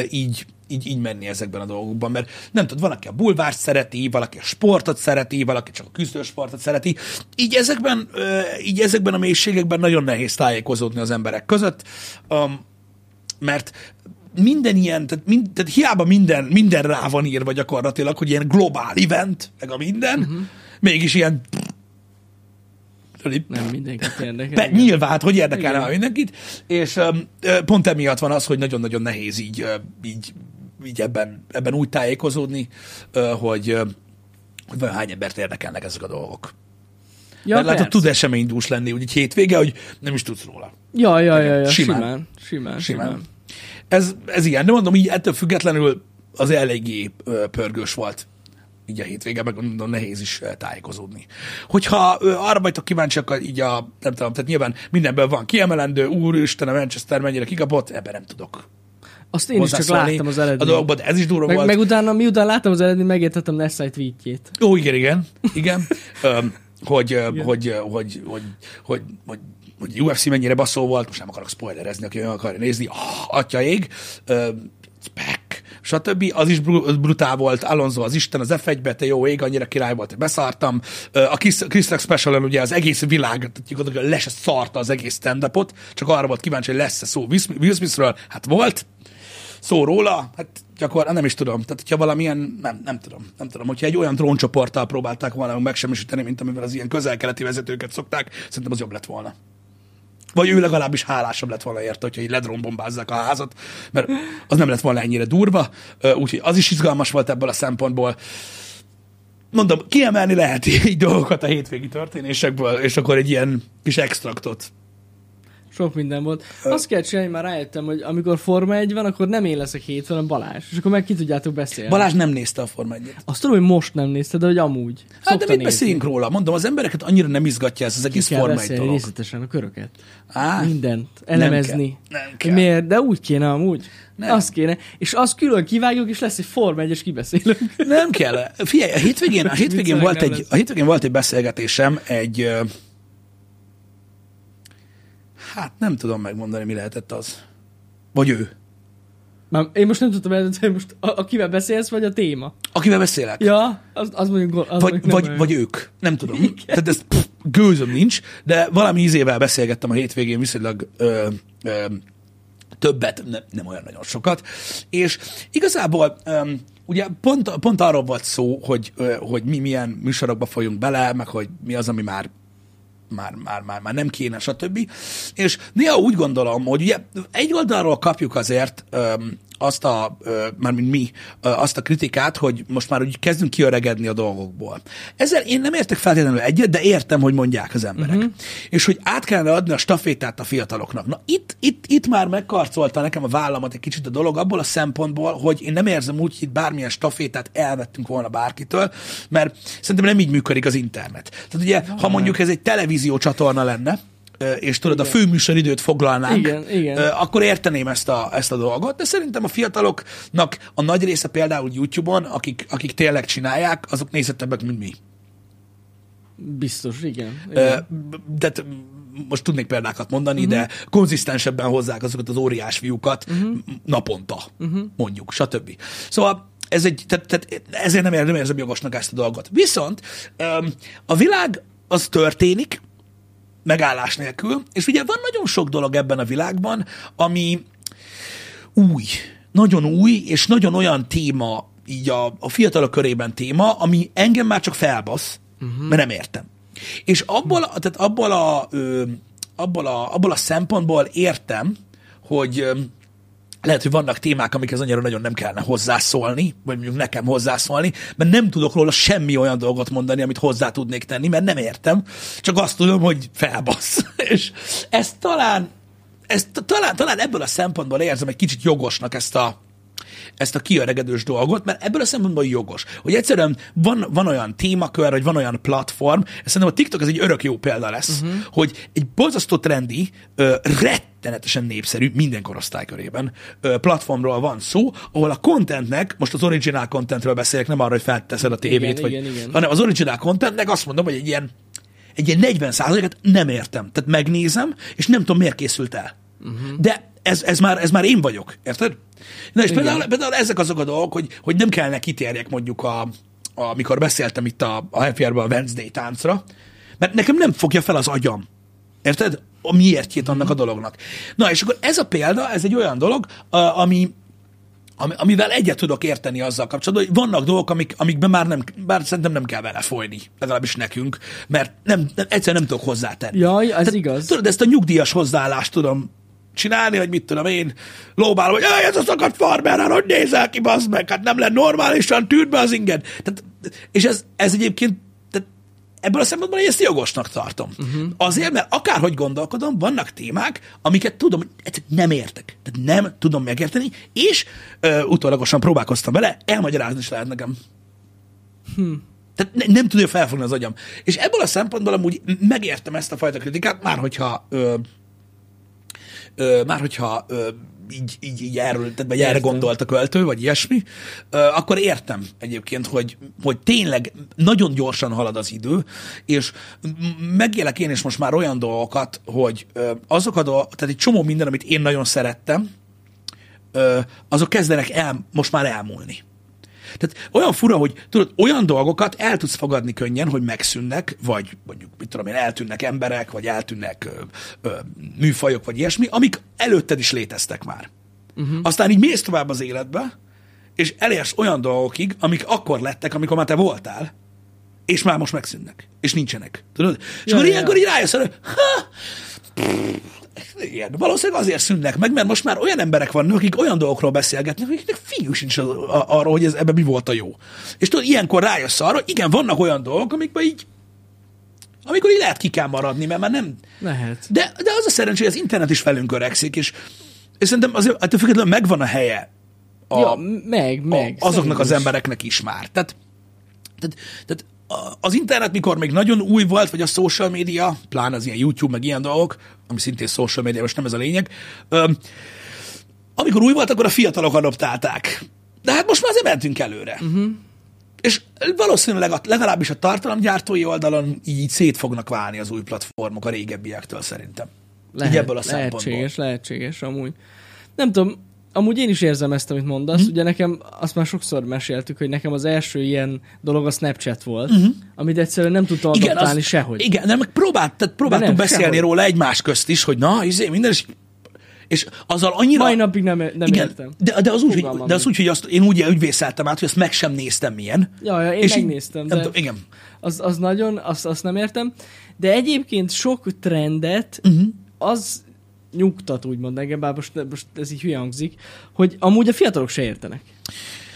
Speaker 1: így, így, így menni ezekben a dolgokban, mert nem tudod, van, aki a bulvárt szereti, valaki a sportot szereti, valaki csak a küzdősportot szereti. Így ezekben, így ezekben a mélységekben nagyon nehéz tájékozódni az emberek között, um, mert minden ilyen, tehát, mind, tehát hiába minden, minden rá van írva gyakorlatilag, hogy ilyen globál event, meg a minden, uh-huh. mégis ilyen tudod,
Speaker 2: nem mindenkit érdekel. Igen.
Speaker 1: nyilván, hát hogy érdekelne már mindenkit, és um, pont emiatt van az, hogy nagyon-nagyon nehéz így, így, így ebben, ebben úgy tájékozódni, hogy, hogy vajon hány embert érdekelnek ezek a dolgok.
Speaker 2: Ja,
Speaker 1: Mert látod, tud eseménydús lenni, úgy egy hétvége, hogy nem is tudsz róla.
Speaker 2: Ja, ja, ja, ja.
Speaker 1: Simán.
Speaker 2: Simán. Simán. Simán.
Speaker 1: Ez, ez ilyen, de mondom, így ettől függetlenül az eléggé pörgős volt így a hétvége, meg mondom, nehéz is ö, tájékozódni. Hogyha ö, arra vagytok kíváncsiak, így a, nem tudom, tehát nyilván mindenből van kiemelendő, úristen, a Manchester mennyire kikapott, ebben nem tudok
Speaker 2: Azt én is csak láttam az
Speaker 1: A
Speaker 2: eredményt.
Speaker 1: dolgokban, de ez is durva
Speaker 2: Meg,
Speaker 1: volt.
Speaker 2: meg utána, miután láttam az eredményt, megértettem Nessai tweetjét.
Speaker 1: Ó, igen, igen, igen. Öm, hogy, ö, hogy, hogy, hogy, hogy, hogy, hogy UFC mennyire baszó volt, most nem akarok spoilerezni, aki meg akarja nézni, oh, atya ég, Speck, stb. Az is bru- brutál volt, Alonso az Isten, az F1-be, te jó ég, annyira király volt, beszartam. A Rock special ugye az egész világ, gyakorlatilag le se szarta az egész stand csak arra volt kíváncsi, hogy lesz-e szó Will Smithről, hát volt, szó róla, hát gyakorlatilag nem is tudom. Tehát, hogyha valamilyen, nem, nem tudom, nem tudom, hogyha egy olyan dróncsoporttal próbálták volna megsemmisíteni, mint amivel az ilyen közel-keleti vezetőket szokták, szerintem az jobb lett volna. Vagy ő legalábbis hálásabb lett volna érte, hogyha így ledrónbombázzák a házat, mert az nem lett volna ennyire durva, úgyhogy az is izgalmas volt ebből a szempontból. Mondom, kiemelni lehet így dolgokat a hétvégi történésekből, és akkor egy ilyen kis extraktot.
Speaker 2: Sok minden volt. Azt kell csinálni, már rájöttem, hogy amikor Forma 1 van, akkor nem én leszek hétfőn, hanem Balázs. És akkor meg ki tudjátok beszélni.
Speaker 1: Balázs nem nézte a Forma 1
Speaker 2: Azt tudom, hogy most nem nézted, de hogy amúgy.
Speaker 1: Hát
Speaker 2: Szokta
Speaker 1: de mit
Speaker 2: nézni.
Speaker 1: beszéljünk róla? Mondom, az embereket annyira nem izgatja ez az
Speaker 2: Ki
Speaker 1: egész
Speaker 2: kell
Speaker 1: Forma 1
Speaker 2: beszélni
Speaker 1: dolog.
Speaker 2: részletesen a köröket.
Speaker 1: Á,
Speaker 2: Mindent. Elemezni.
Speaker 1: kell. Nem kell.
Speaker 2: Miért? De úgy kéne amúgy.
Speaker 1: Nem.
Speaker 2: Azt kéne. És azt külön kivágjuk, és lesz egy Forma 1-es kibeszélőnk.
Speaker 1: Nem kell. Figyelj, a hétvégén, a hétvégén, volt
Speaker 2: nem
Speaker 1: egy,
Speaker 2: lesz.
Speaker 1: a hétvégén volt egy beszélgetésem egy, Hát nem tudom megmondani, mi lehetett az. Vagy ő.
Speaker 2: Már én most nem tudtam eldönteni, hogy most a, akivel beszélsz, vagy a téma.
Speaker 1: Akivel beszélek.
Speaker 2: Ja, az, az mondjuk... Az
Speaker 1: vagy,
Speaker 2: mondjuk
Speaker 1: vagy,
Speaker 2: olyan.
Speaker 1: vagy ők. Nem tudom. Tehát ez pff, gőzöm nincs, de valami ízével beszélgettem a hétvégén viszonylag ö, ö, többet, ne, nem olyan nagyon sokat, és igazából ö, ugye pont, pont arról volt szó, hogy, hogy mi milyen műsorokba folyunk bele, meg hogy mi az, ami már már, már, már, már nem kéne, stb. És néha úgy gondolom, hogy ugye egy oldalról kapjuk azért azt a, mármint mi, azt a kritikát, hogy most már úgy kezdünk kiöregedni a dolgokból. Ezzel én nem értek feltétlenül egyet, de értem, hogy mondják az emberek. Uh-huh. És hogy át kellene adni a stafétát a fiataloknak. Na itt, itt, itt már megkarcolta nekem a vállamat egy kicsit a dolog abból a szempontból, hogy én nem érzem úgy, hogy bármilyen stafétát elvettünk volna bárkitől, mert szerintem nem így működik az internet. Tehát ugye, ha mondjuk ez egy televízió csatorna lenne, és tudod, a főműsoridőt foglalnánk,
Speaker 2: Igen, igen.
Speaker 1: akkor érteném ezt a, ezt a dolgot, de szerintem a fiataloknak a nagy része például YouTube-on, akik, akik tényleg csinálják, azok nézettebbek, mint mi.
Speaker 2: Biztos, igen. Igen.
Speaker 1: de most tudnék példákat mondani, uh-huh. de konzisztensebben hozzák azokat az óriás fiúkat uh-huh. naponta, uh-huh. mondjuk, stb. Szóval ez egy, tehát, tehát ezért nem, ér- nem érzem jogosnak ezt a dolgot. Viszont a világ az történik, megállás nélkül, és ugye van nagyon sok dolog ebben a világban, ami új, nagyon új, és nagyon olyan téma, így a, a fiatalok körében téma, ami engem már csak felbasz, uh-huh. mert nem értem. És abból, tehát abból a, ö, abból a, abból a szempontból értem, hogy lehet, hogy vannak témák, amikhez annyira nagyon nem kellene hozzászólni, vagy mondjuk nekem hozzászólni, mert nem tudok róla semmi olyan dolgot mondani, amit hozzá tudnék tenni, mert nem értem, csak azt tudom, hogy felbasz. És ezt talán, ezt talán, talán ebből a szempontból érzem egy kicsit jogosnak ezt a, ezt a kiöregedős dolgot, mert ebből a szempontból jogos. Hogy egyszerűen van, van olyan témakör, vagy van olyan platform, szerintem a TikTok ez egy örök jó példa lesz, uh-huh. hogy egy borzasztó trendi, ö, rettenetesen népszerű, minden korosztály körében ö, platformról van szó, ahol a contentnek, most az original contentről beszélek, nem arra, hogy felteszed a tévét,
Speaker 2: Igen,
Speaker 1: vagy,
Speaker 2: igen, igen.
Speaker 1: hanem az original contentnek azt mondom, hogy egy ilyen, egy ilyen 40 et nem értem. Tehát megnézem, és nem tudom, miért készült el. Uh-huh. De ez, ez, már, ez már én vagyok, érted? Na és
Speaker 2: Igen.
Speaker 1: például, például ezek azok a dolgok, hogy, hogy nem kellene kitérjek mondjuk a, a, amikor beszéltem itt a, a FR-ben a Wednesday táncra, mert nekem nem fogja fel az agyam. Érted? A miértjét annak a dolognak. Na, és akkor ez a példa, ez egy olyan dolog, ami, ami, amivel egyet tudok érteni azzal kapcsolatban, hogy vannak dolgok, amik, amikben már nem, bár szerintem nem kell vele folyni, legalábbis nekünk, mert nem, nem, egyszerűen nem tudok hozzátenni.
Speaker 2: Jaj, ez igaz.
Speaker 1: Tudod, ezt a nyugdíjas hozzáállást tudom csinálni, hogy mit tudom én, lóbálom, hogy "Jaj, ez a szakadt farmer, hát hogy nézel ki, bazd meg, hát nem lett normálisan, tűrd be az inged. Tehát, és ez, ez egyébként tehát ebből a szempontból én ezt jogosnak tartom. Uh-huh. Azért, mert akárhogy gondolkodom, vannak témák, amiket tudom, hogy nem értek. Tehát nem tudom megérteni, és ö, utólagosan próbálkoztam vele, elmagyarázni is lehet nekem. Tehát ne, nem tudja felfogni az agyam. És ebből a szempontból amúgy megértem ezt a fajta kritikát, már hogyha ö, ö, már hogyha ö, így, így, így erről, tehát vagy erre gondolt a költő, vagy ilyesmi, ö, akkor értem egyébként, hogy, hogy tényleg nagyon gyorsan halad az idő, és megélek én is most már olyan dolgokat, hogy ö, azok a dolgok, tehát egy csomó minden, amit én nagyon szerettem, ö, azok kezdenek el, most már elmúlni. Tehát olyan fura, hogy tudod, olyan dolgokat el tudsz fogadni könnyen, hogy megszűnnek, vagy mondjuk, mit tudom én, eltűnnek emberek, vagy eltűnnek ö, ö, műfajok, vagy ilyesmi, amik előtted is léteztek már. Uh-huh. Aztán így mész tovább az életbe, és elérsz olyan dolgokig, amik akkor lettek, amikor már te voltál, és már most megszűnnek, és nincsenek. Tudod? És
Speaker 2: Ja,
Speaker 1: akkor
Speaker 2: ja,
Speaker 1: ilyenkor
Speaker 2: ja.
Speaker 1: így rájössz, hogy ha, igen, valószínűleg azért szűnnek meg, mert most már olyan emberek vannak, akik olyan dolgokról beszélgetnek, akiknek fiú sincs az, a, arról, hogy ez ebben mi volt a jó. És tudod, ilyenkor rájössz arra, igen, vannak olyan dolgok, amikben így, amikor így lehet ki kell maradni, mert már nem...
Speaker 2: Lehet.
Speaker 1: De, de az a szerencsé, hogy az internet is velünk öregszik, és, és szerintem azért ettől függetlenül megvan a helye a,
Speaker 2: ja, meg, meg.
Speaker 1: a, azoknak az embereknek is már. Tehát, tehát, tehát az internet, mikor még nagyon új volt, vagy a social media, plán az ilyen YouTube, meg ilyen dolgok, ami szintén social media, most nem ez a lényeg, amikor új volt, akkor a fiatalok adoptálták. De hát most már azért mentünk előre. Uh-huh. És valószínűleg a, legalábbis a tartalomgyártói oldalon így szét fognak válni az új platformok a régebbiektől szerintem. Így ebből a
Speaker 2: lehetséges,
Speaker 1: szempontból.
Speaker 2: lehetséges amúgy. Nem tudom, amúgy én is érzem ezt, amit mondasz. Hm? Ugye nekem, azt már sokszor meséltük, hogy nekem az első ilyen dolog a Snapchat volt,
Speaker 1: Mhm.
Speaker 2: amit egyszerűen nem tudtam
Speaker 1: Igen,
Speaker 2: adaptálni
Speaker 1: az,
Speaker 2: sehogy.
Speaker 1: igen, meg próbált, tehát próbáltunk
Speaker 2: nem,
Speaker 1: beszélni
Speaker 2: sehogy.
Speaker 1: róla egymás közt is, hogy na, izé, minden, és, és azzal annyira...
Speaker 2: Mai napig nem, nem
Speaker 1: igen,
Speaker 2: értem.
Speaker 1: de, de, az úgy, hogy, de az úgy, hogy azt, én úgy, úgy vészeltem át, hogy azt meg sem néztem milyen.
Speaker 2: Ja, ja, én
Speaker 1: és így-
Speaker 2: megnéztem,
Speaker 1: nem
Speaker 2: de
Speaker 1: tudom, igen.
Speaker 2: az, az nagyon, azt, azt nem értem. De egyébként sok trendet, uh-huh. az nyugtat úgymond engem, bár most, most ez így hülye hangzik, hogy amúgy a fiatalok se értenek.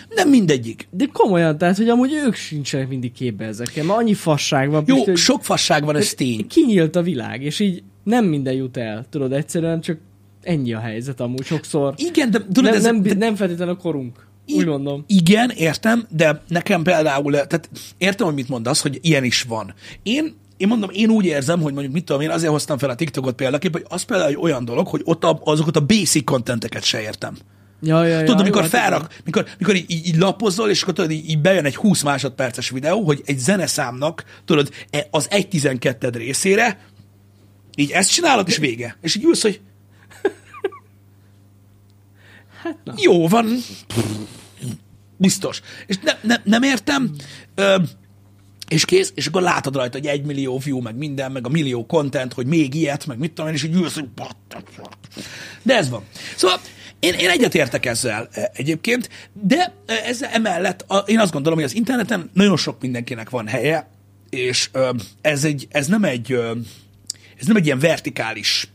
Speaker 1: Nem mindegyik.
Speaker 2: De komolyan, tehát, hogy amúgy ők sincsenek mindig képbe ezekkel, mert annyi fasság van.
Speaker 1: Jó,
Speaker 2: most, hogy
Speaker 1: sok fasság van, ez tény.
Speaker 2: Kinyílt a világ, és így nem minden jut el, tudod, egyszerűen csak ennyi a helyzet amúgy sokszor.
Speaker 1: Igen, de tudod,
Speaker 2: nem,
Speaker 1: ez,
Speaker 2: nem,
Speaker 1: de,
Speaker 2: nem feltétlenül a korunk, úgy mondom.
Speaker 1: Igen, értem, de nekem például, tehát értem, hogy mit mondasz, hogy ilyen is van. Én, én mondom, én úgy érzem, hogy mondjuk mit tudom én, azért hoztam fel a TikTokot példaképp, hogy az például egy olyan dolog, hogy ott a, azokat a basic contenteket se értem.
Speaker 2: Ja, ja, ja,
Speaker 1: Tudod,
Speaker 2: jó,
Speaker 1: amikor
Speaker 2: hát
Speaker 1: felrak, mikor, mikor így, így, így lapozol, és akkor tudod, így, így bejön egy 20 másodperces videó, hogy egy zeneszámnak, tudod, e- az 1.12 részére, így ezt csinálod, és vége. És így ülsz, hogy
Speaker 2: Hát na.
Speaker 1: jó van, biztos. És ne, ne, nem értem, ö, és kész, és akkor látod rajta, hogy egy millió view, meg minden, meg a millió content, hogy még ilyet, meg mit tudom én, és így ülsz. De ez van. Szóval én, én egyetértek ezzel e, egyébként, de e, ezzel emellett a, én azt gondolom, hogy az interneten nagyon sok mindenkinek van helye, és ez, egy, ez nem egy ez nem egy ilyen vertikális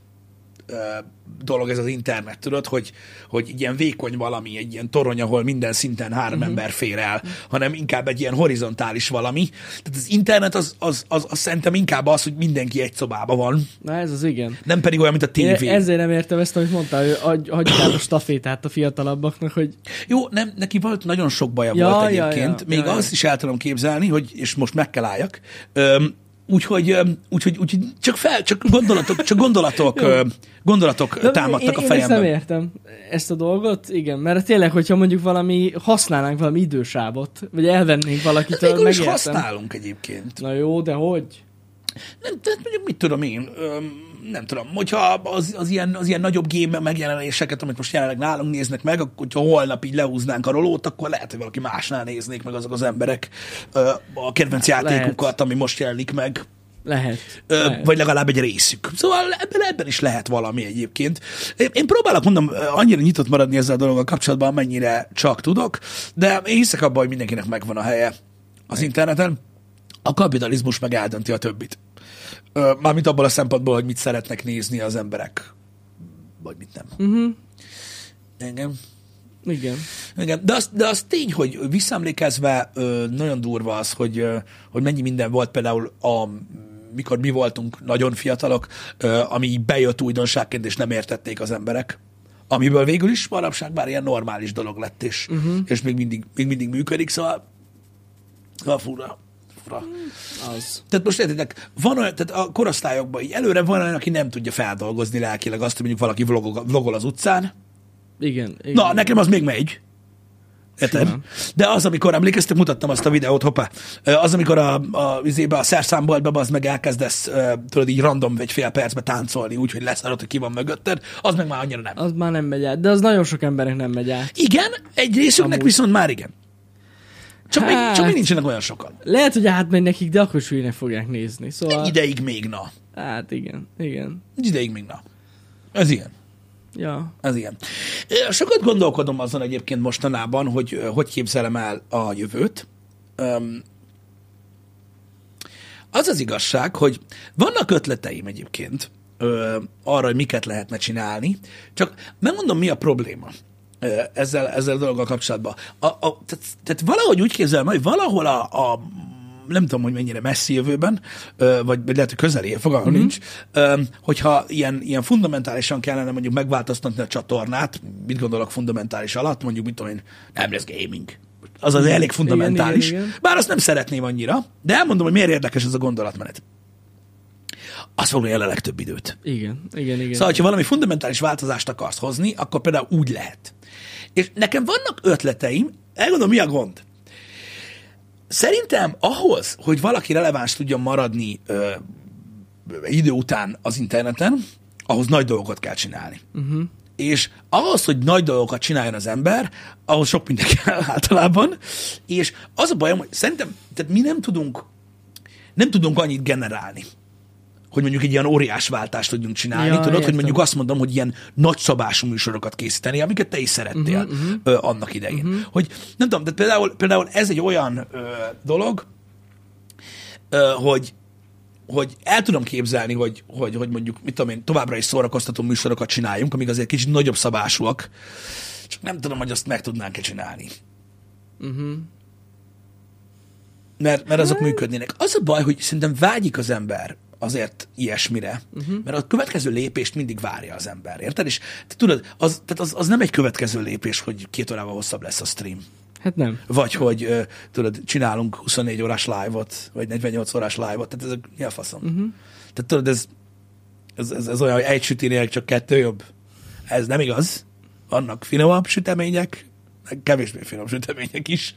Speaker 1: dolog ez az internet, tudod, hogy, hogy ilyen vékony valami, egy ilyen torony, ahol minden szinten három uh-huh. ember fér el, hanem inkább egy ilyen horizontális valami. Tehát az internet az, az, az, az szerintem inkább az, hogy mindenki egy szobában van,
Speaker 2: Na ez az igen.
Speaker 1: nem pedig olyan, mint a
Speaker 2: Én
Speaker 1: tévé.
Speaker 2: ezért nem értem ezt, amit mondtál, hogy hagyjuk át a stafétát a fiatalabbaknak, hogy
Speaker 1: Jó, nem, neki volt nagyon sok baja
Speaker 2: Ja,
Speaker 1: volt
Speaker 2: ja,
Speaker 1: egyébként.
Speaker 2: ja,
Speaker 1: Még
Speaker 2: ja, ja.
Speaker 1: azt is el tudom képzelni, hogy, és most meg kell álljak, Öm, úgyhogy, úgyhogy, úgyhogy csak fel, csak gondolatok, csak gondolatok, gondolatok
Speaker 2: De
Speaker 1: támadtak
Speaker 2: én,
Speaker 1: a
Speaker 2: Én ezt nem
Speaker 1: fejemben.
Speaker 2: értem, ezt a dolgot, igen, mert tényleg, hogyha mondjuk valami, használnánk valami idősávot, vagy elvennénk valakitől,
Speaker 1: is
Speaker 2: megértem.
Speaker 1: használunk egyébként.
Speaker 2: Na jó, de hogy?
Speaker 1: Nem, tehát mondjuk mit tudom én, öm, nem tudom, hogyha az, az, ilyen, az ilyen nagyobb game megjelenéseket, amit most jelenleg nálunk néznek meg, akkor hogyha holnap így lehúznánk a rolót, akkor lehet, hogy valaki másnál néznék meg azok az emberek a kedvenc játékukat, ami most jelenik meg.
Speaker 2: Lehet.
Speaker 1: Ö,
Speaker 2: lehet.
Speaker 1: vagy legalább egy részük. Szóval ebben, ebben is lehet valami egyébként. Én, én próbálok, mondom, annyira nyitott maradni ezzel a dologgal kapcsolatban, amennyire csak tudok, de én hiszek abban, hogy mindenkinek megvan a helye az interneten. A kapitalizmus meg eldönti a többit. Mármint abból a szempontból, hogy mit szeretnek nézni az emberek, vagy mit nem.
Speaker 2: Uh-huh.
Speaker 1: Engem.
Speaker 2: Igen.
Speaker 1: Igen, de az, de az tény, hogy visszaemlékezve nagyon durva az, hogy, hogy mennyi minden volt például a mikor mi voltunk nagyon fiatalok, ami így bejött újdonságként, és nem értették az emberek. Amiből végül is manapság már ilyen normális dolog lett, és, uh-huh. és még, mindig, még mindig működik, szóval, szóval fura. Fura.
Speaker 2: Az.
Speaker 1: Tehát most értitek, van olyan, tehát a korosztályokban így előre van olyan, aki nem tudja feldolgozni lelkileg azt, hogy mondjuk valaki vlogol, vlogol az utcán,
Speaker 2: Igen. igen.
Speaker 1: Na, nekem az még megy. Érted? De az, amikor emlékeztek, mutattam azt a videót, hoppá, az, amikor a, a, izébe, a szerszámboltba az meg elkezdesz, tudod, így random egy fél percbe táncolni, úgyhogy leszarod, hogy ki van mögötted, az meg már annyira nem.
Speaker 2: Az már nem megy át, de az nagyon sok emberek nem megy át.
Speaker 1: Igen, egy részüknek
Speaker 2: Amúgy.
Speaker 1: viszont már igen. Csak, még,
Speaker 2: Hát.
Speaker 1: csak még nincsenek olyan sokan.
Speaker 2: Lehet, hogy átmegy nekik, de akkor is fogják nézni. Szóval,
Speaker 1: Egy ideig még na.
Speaker 2: hát igen, igen.
Speaker 1: Egy ideig még na. Ez ilyen.
Speaker 2: Ja.
Speaker 1: Ez ilyen. Sokat gondolkodom azon egyébként mostanában, hogy hogy képzelem el a jövőt. Az az igazság, hogy vannak ötleteim egyébként ö, arra, hogy miket lehetne csinálni, csak megmondom, mi a probléma ezzel, ezzel a dologgal kapcsolatban. A, a, tehát, tehát valahogy úgy képzelem, hogy valahol a, a nem tudom, hogy mennyire messzi jövőben, vagy lehet, hogy közeli, fogalmam mm-hmm. nincs, hogyha ilyen, ilyen fundamentálisan kellene mondjuk megváltoztatni a csatornát, mit gondolok fundamentális alatt, mondjuk, mit tudom én, nem lesz gaming. Az az elég fundamentális.
Speaker 2: igen, igen.
Speaker 1: Bár azt nem szeretném annyira, de elmondom, hogy miért érdekes ez a gondolatmenet. Az foglalja el a legtöbb időt.
Speaker 2: Igen, igen, igen.
Speaker 1: Szóval, ha valami fundamentális változást akarsz hozni, akkor például úgy lehet. És nekem vannak ötleteim, elgondolom, mi a gond. Szerintem ahhoz, hogy valaki releváns tudjon maradni ö, idő után az interneten, ahhoz nagy dolgokat kell csinálni.
Speaker 2: Uh-huh.
Speaker 1: És ahhoz, hogy nagy dolgokat csináljon az ember, ahhoz sok minden kell általában, és az a bajom, hogy szerintem, tehát mi nem tudunk, nem tudunk annyit generálni, hogy mondjuk egy ilyen óriás váltást tudjunk csinálni.
Speaker 2: Ja,
Speaker 1: Tudod, hogy
Speaker 2: értem.
Speaker 1: mondjuk azt mondom, hogy ilyen nagyszabású műsorokat készíteni, amiket te is szerettél uh-huh, uh-huh. Ö, annak idején. Uh-huh. Hogy nem tudom, de például, például ez egy olyan ö, dolog, ö, hogy hogy el tudom képzelni, hogy, hogy, hogy mondjuk, mit tudom én, továbbra is szórakoztató műsorokat csináljunk, amik azért kicsit nagyobb szabásúak, csak nem tudom, hogy azt meg tudnánk-e csinálni.
Speaker 2: Uh-huh.
Speaker 1: Mert, mert azok működnének. Az a baj, hogy szerintem vágyik az ember azért ilyesmire, uh-huh. mert a következő lépést mindig várja az ember, érted? És te tudod, az, tehát az, az nem egy következő lépés, hogy két órával hosszabb lesz a stream.
Speaker 2: Hát nem.
Speaker 1: Vagy hogy, tudod, csinálunk 24 órás live-ot, vagy 48 órás live-ot, tehát ez mi a faszom? Uh-huh. Tehát tudod, ez, ez, ez, ez olyan, hogy egy sütinél csak kettő jobb. Ez nem igaz. Vannak finomabb sütemények, kevésbé finom sütemények is.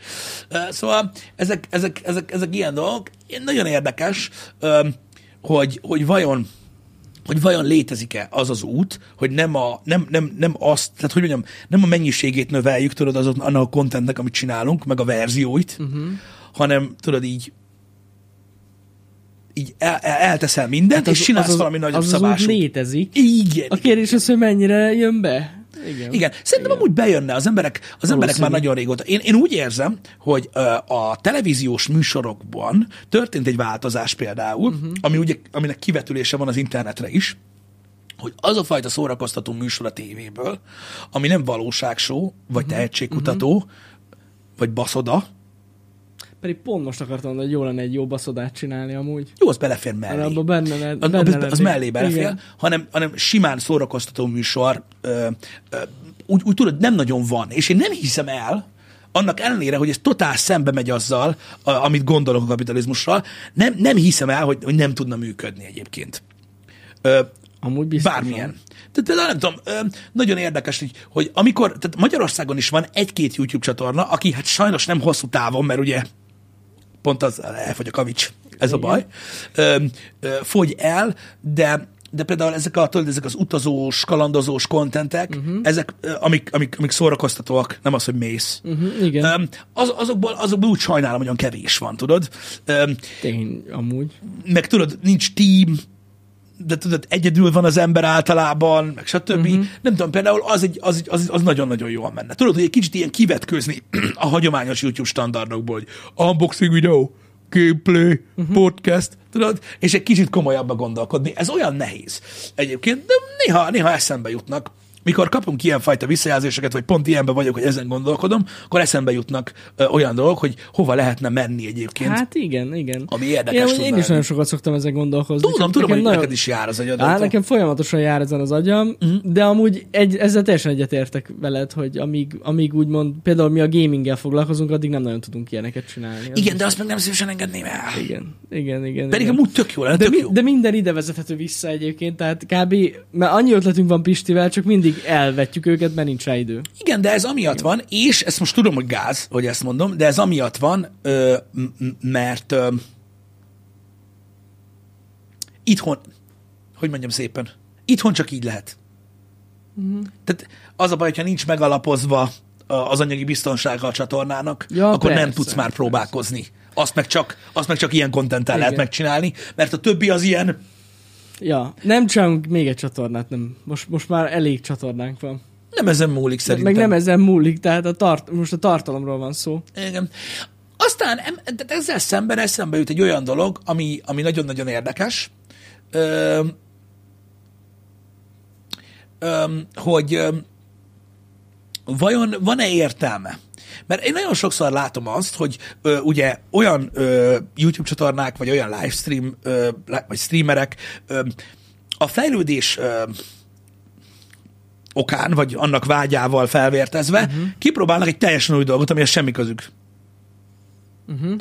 Speaker 1: Szóval ezek, ezek, ezek, ezek ilyen dolgok. Nagyon érdekes, hogy, hogy vajon hogy vajon létezik-e az az út, hogy nem, a, nem, nem, nem azt, tehát hogy mondjam, nem a mennyiségét növeljük, tudod, azon, annak a contentnek, amit csinálunk, meg a verzióit, uh-huh. hanem tudod így így el, el, elteszel mindent, hát és csinálsz
Speaker 2: az,
Speaker 1: valami nagyobb
Speaker 2: az, az út
Speaker 1: szabású.
Speaker 2: létezik.
Speaker 1: Igen.
Speaker 2: A kérdés az, hogy mennyire jön be. Igen.
Speaker 1: Igen, szerintem amúgy bejönne az emberek, az emberek már nagyon régóta. Én, én úgy érzem, hogy a televíziós műsorokban történt egy változás például, uh-huh. ami ugye, aminek kivetülése van az internetre is, hogy az a fajta szórakoztató műsor a tévéből, ami nem valóságshow, vagy tehetségkutató, uh-huh. vagy baszoda,
Speaker 2: Pedig pont most akartam mondani, hogy jó lenne egy jó baszodát csinálni amúgy.
Speaker 1: jó, az belefér mellé.
Speaker 2: abban benne, le,
Speaker 1: Az,
Speaker 2: benne
Speaker 1: az, az
Speaker 2: lennék.
Speaker 1: mellé belefér,
Speaker 2: Igen.
Speaker 1: hanem, hanem simán szórakoztató műsor, ö, ö, úgy, úgy tudod, nem nagyon van. És én nem hiszem el, annak ellenére, hogy ez totál szembe megy azzal, a, amit gondolok a kapitalizmusról, nem, nem hiszem el, hogy, hogy nem tudna működni egyébként. Ö,
Speaker 2: Amúgy biztos.
Speaker 1: bármilyen. Tehát például nem tudom, ö, nagyon érdekes, hogy, hogy amikor, tehát Magyarországon is van egy-két YouTube csatorna, aki hát sajnos nem hosszú távon, mert ugye pont az elfogy a kavics, ez a
Speaker 2: Igen.
Speaker 1: baj, ö, ö, fogy el, de de például ezek, a, tudod, ezek az utazós, kalandozós kontentek, uh-huh. ezek, amik, amik, amik szórakoztatóak, nem az, hogy mész.
Speaker 2: Uh-huh, igen.
Speaker 1: Öm, az, azokból, azokból úgy sajnálom, hogy olyan kevés van, tudod? Öm,
Speaker 2: Tény, amúgy.
Speaker 1: meg tudod, nincs team, de tudod, egyedül van az ember általában, meg stb. Uh-huh. Nem tudom, például az, egy, az, egy- az, az nagyon-nagyon jól menne. Tudod, hogy egy kicsit ilyen kivetkőzni a hagyományos YouTube standardokból, hogy unboxing videó, gameplay, uh-huh. podcast, tudod, és egy kicsit komolyabban gondolkodni. Ez olyan nehéz egyébként, de néha, néha eszembe jutnak. Mikor kapunk ilyenfajta visszajelzéseket, vagy pont ilyenben vagyok, hogy ezen gondolkodom, akkor eszembe jutnak ö, olyan dolgok, hogy hova lehetne menni egyébként.
Speaker 2: Hát igen, igen.
Speaker 1: Ami érdekes
Speaker 2: én, én is nagyon sokat szoktam ezen gondolkozni.
Speaker 1: Tudom, tudom, hogy
Speaker 2: nekem
Speaker 1: neked is jár az agyad.
Speaker 2: Á, nekem folyamatosan jár ezen az agyam, uh-huh. de amúgy egy, ezzel teljesen egyetértek veled, hogy amíg, amíg úgymond, például mi a gaminggel foglalkozunk, addig nem nagyon tudunk ilyeneket csinálni. Az
Speaker 1: Igen, de azt meg nem szívesen engedném el.
Speaker 2: Igen, igen, igen.
Speaker 1: Pedig
Speaker 2: igen.
Speaker 1: amúgy tök jó lenne,
Speaker 2: de,
Speaker 1: tök
Speaker 2: mi,
Speaker 1: jó.
Speaker 2: de minden ide vezethető vissza egyébként, tehát kb. mert annyi ötletünk van Pistivel, csak mindig elvetjük őket, mert nincs rá idő.
Speaker 1: Igen, de ez amiatt van, és ezt most tudom, hogy gáz, hogy ezt mondom, de ez amiatt van, ö, mert ö, itthon, hogy mondjam szépen, itthon csak így lehet.
Speaker 2: Mhm.
Speaker 1: Tehát az a baj, hogyha nincs megalapozva az anyagi biztonsága a csatornának,
Speaker 2: Ja,
Speaker 1: akkor nem
Speaker 2: persze,
Speaker 1: tudsz már
Speaker 2: persze.
Speaker 1: próbálkozni. Azt meg csak, azt meg csak ilyen kontenttel lehet megcsinálni, mert a többi az ilyen,
Speaker 2: Ja, nem csinálunk még egy csatornát, nem. Most, most már elég csatornánk van.
Speaker 1: nem ezen múlik szerintem.
Speaker 2: Meg nem ezen múlik, tehát a tart, most a tartalomról van szó.
Speaker 1: Igen. Aztán ezzel szemben eszembe jut egy olyan dolog, ami, ami nagyon-nagyon érdekes, ö, ö, hogy ö, vajon van-e értelme? Mert én nagyon sokszor látom azt, hogy ö, ugye olyan ö, YouTube csatornák, vagy olyan livestream, ö, vagy streamerek ö, a fejlődés ö, okán, vagy annak vágyával felvértezve, uh-huh. kipróbálnak egy teljesen új dolgot, amihez semmi közük.
Speaker 2: Uh-huh.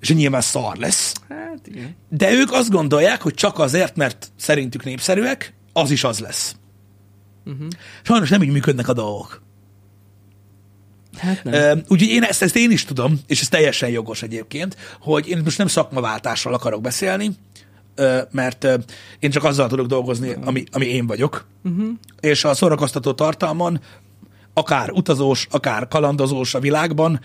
Speaker 1: És nyilván szar lesz.
Speaker 2: Hát igen.
Speaker 1: De ők azt gondolják, hogy csak azért, mert szerintük népszerűek, az is az lesz.
Speaker 2: Uh-huh.
Speaker 1: Sajnos nem így működnek a dolgok.
Speaker 2: Hát nem.
Speaker 1: Úgyhogy én ezt, ezt én is tudom, és ez teljesen jogos egyébként, hogy én most nem szakmaváltásról akarok beszélni, mert én csak azzal tudok dolgozni, ami, ami én vagyok. Uh-huh. És a szórakoztató tartalmon, akár utazós, akár kalandozós a világban,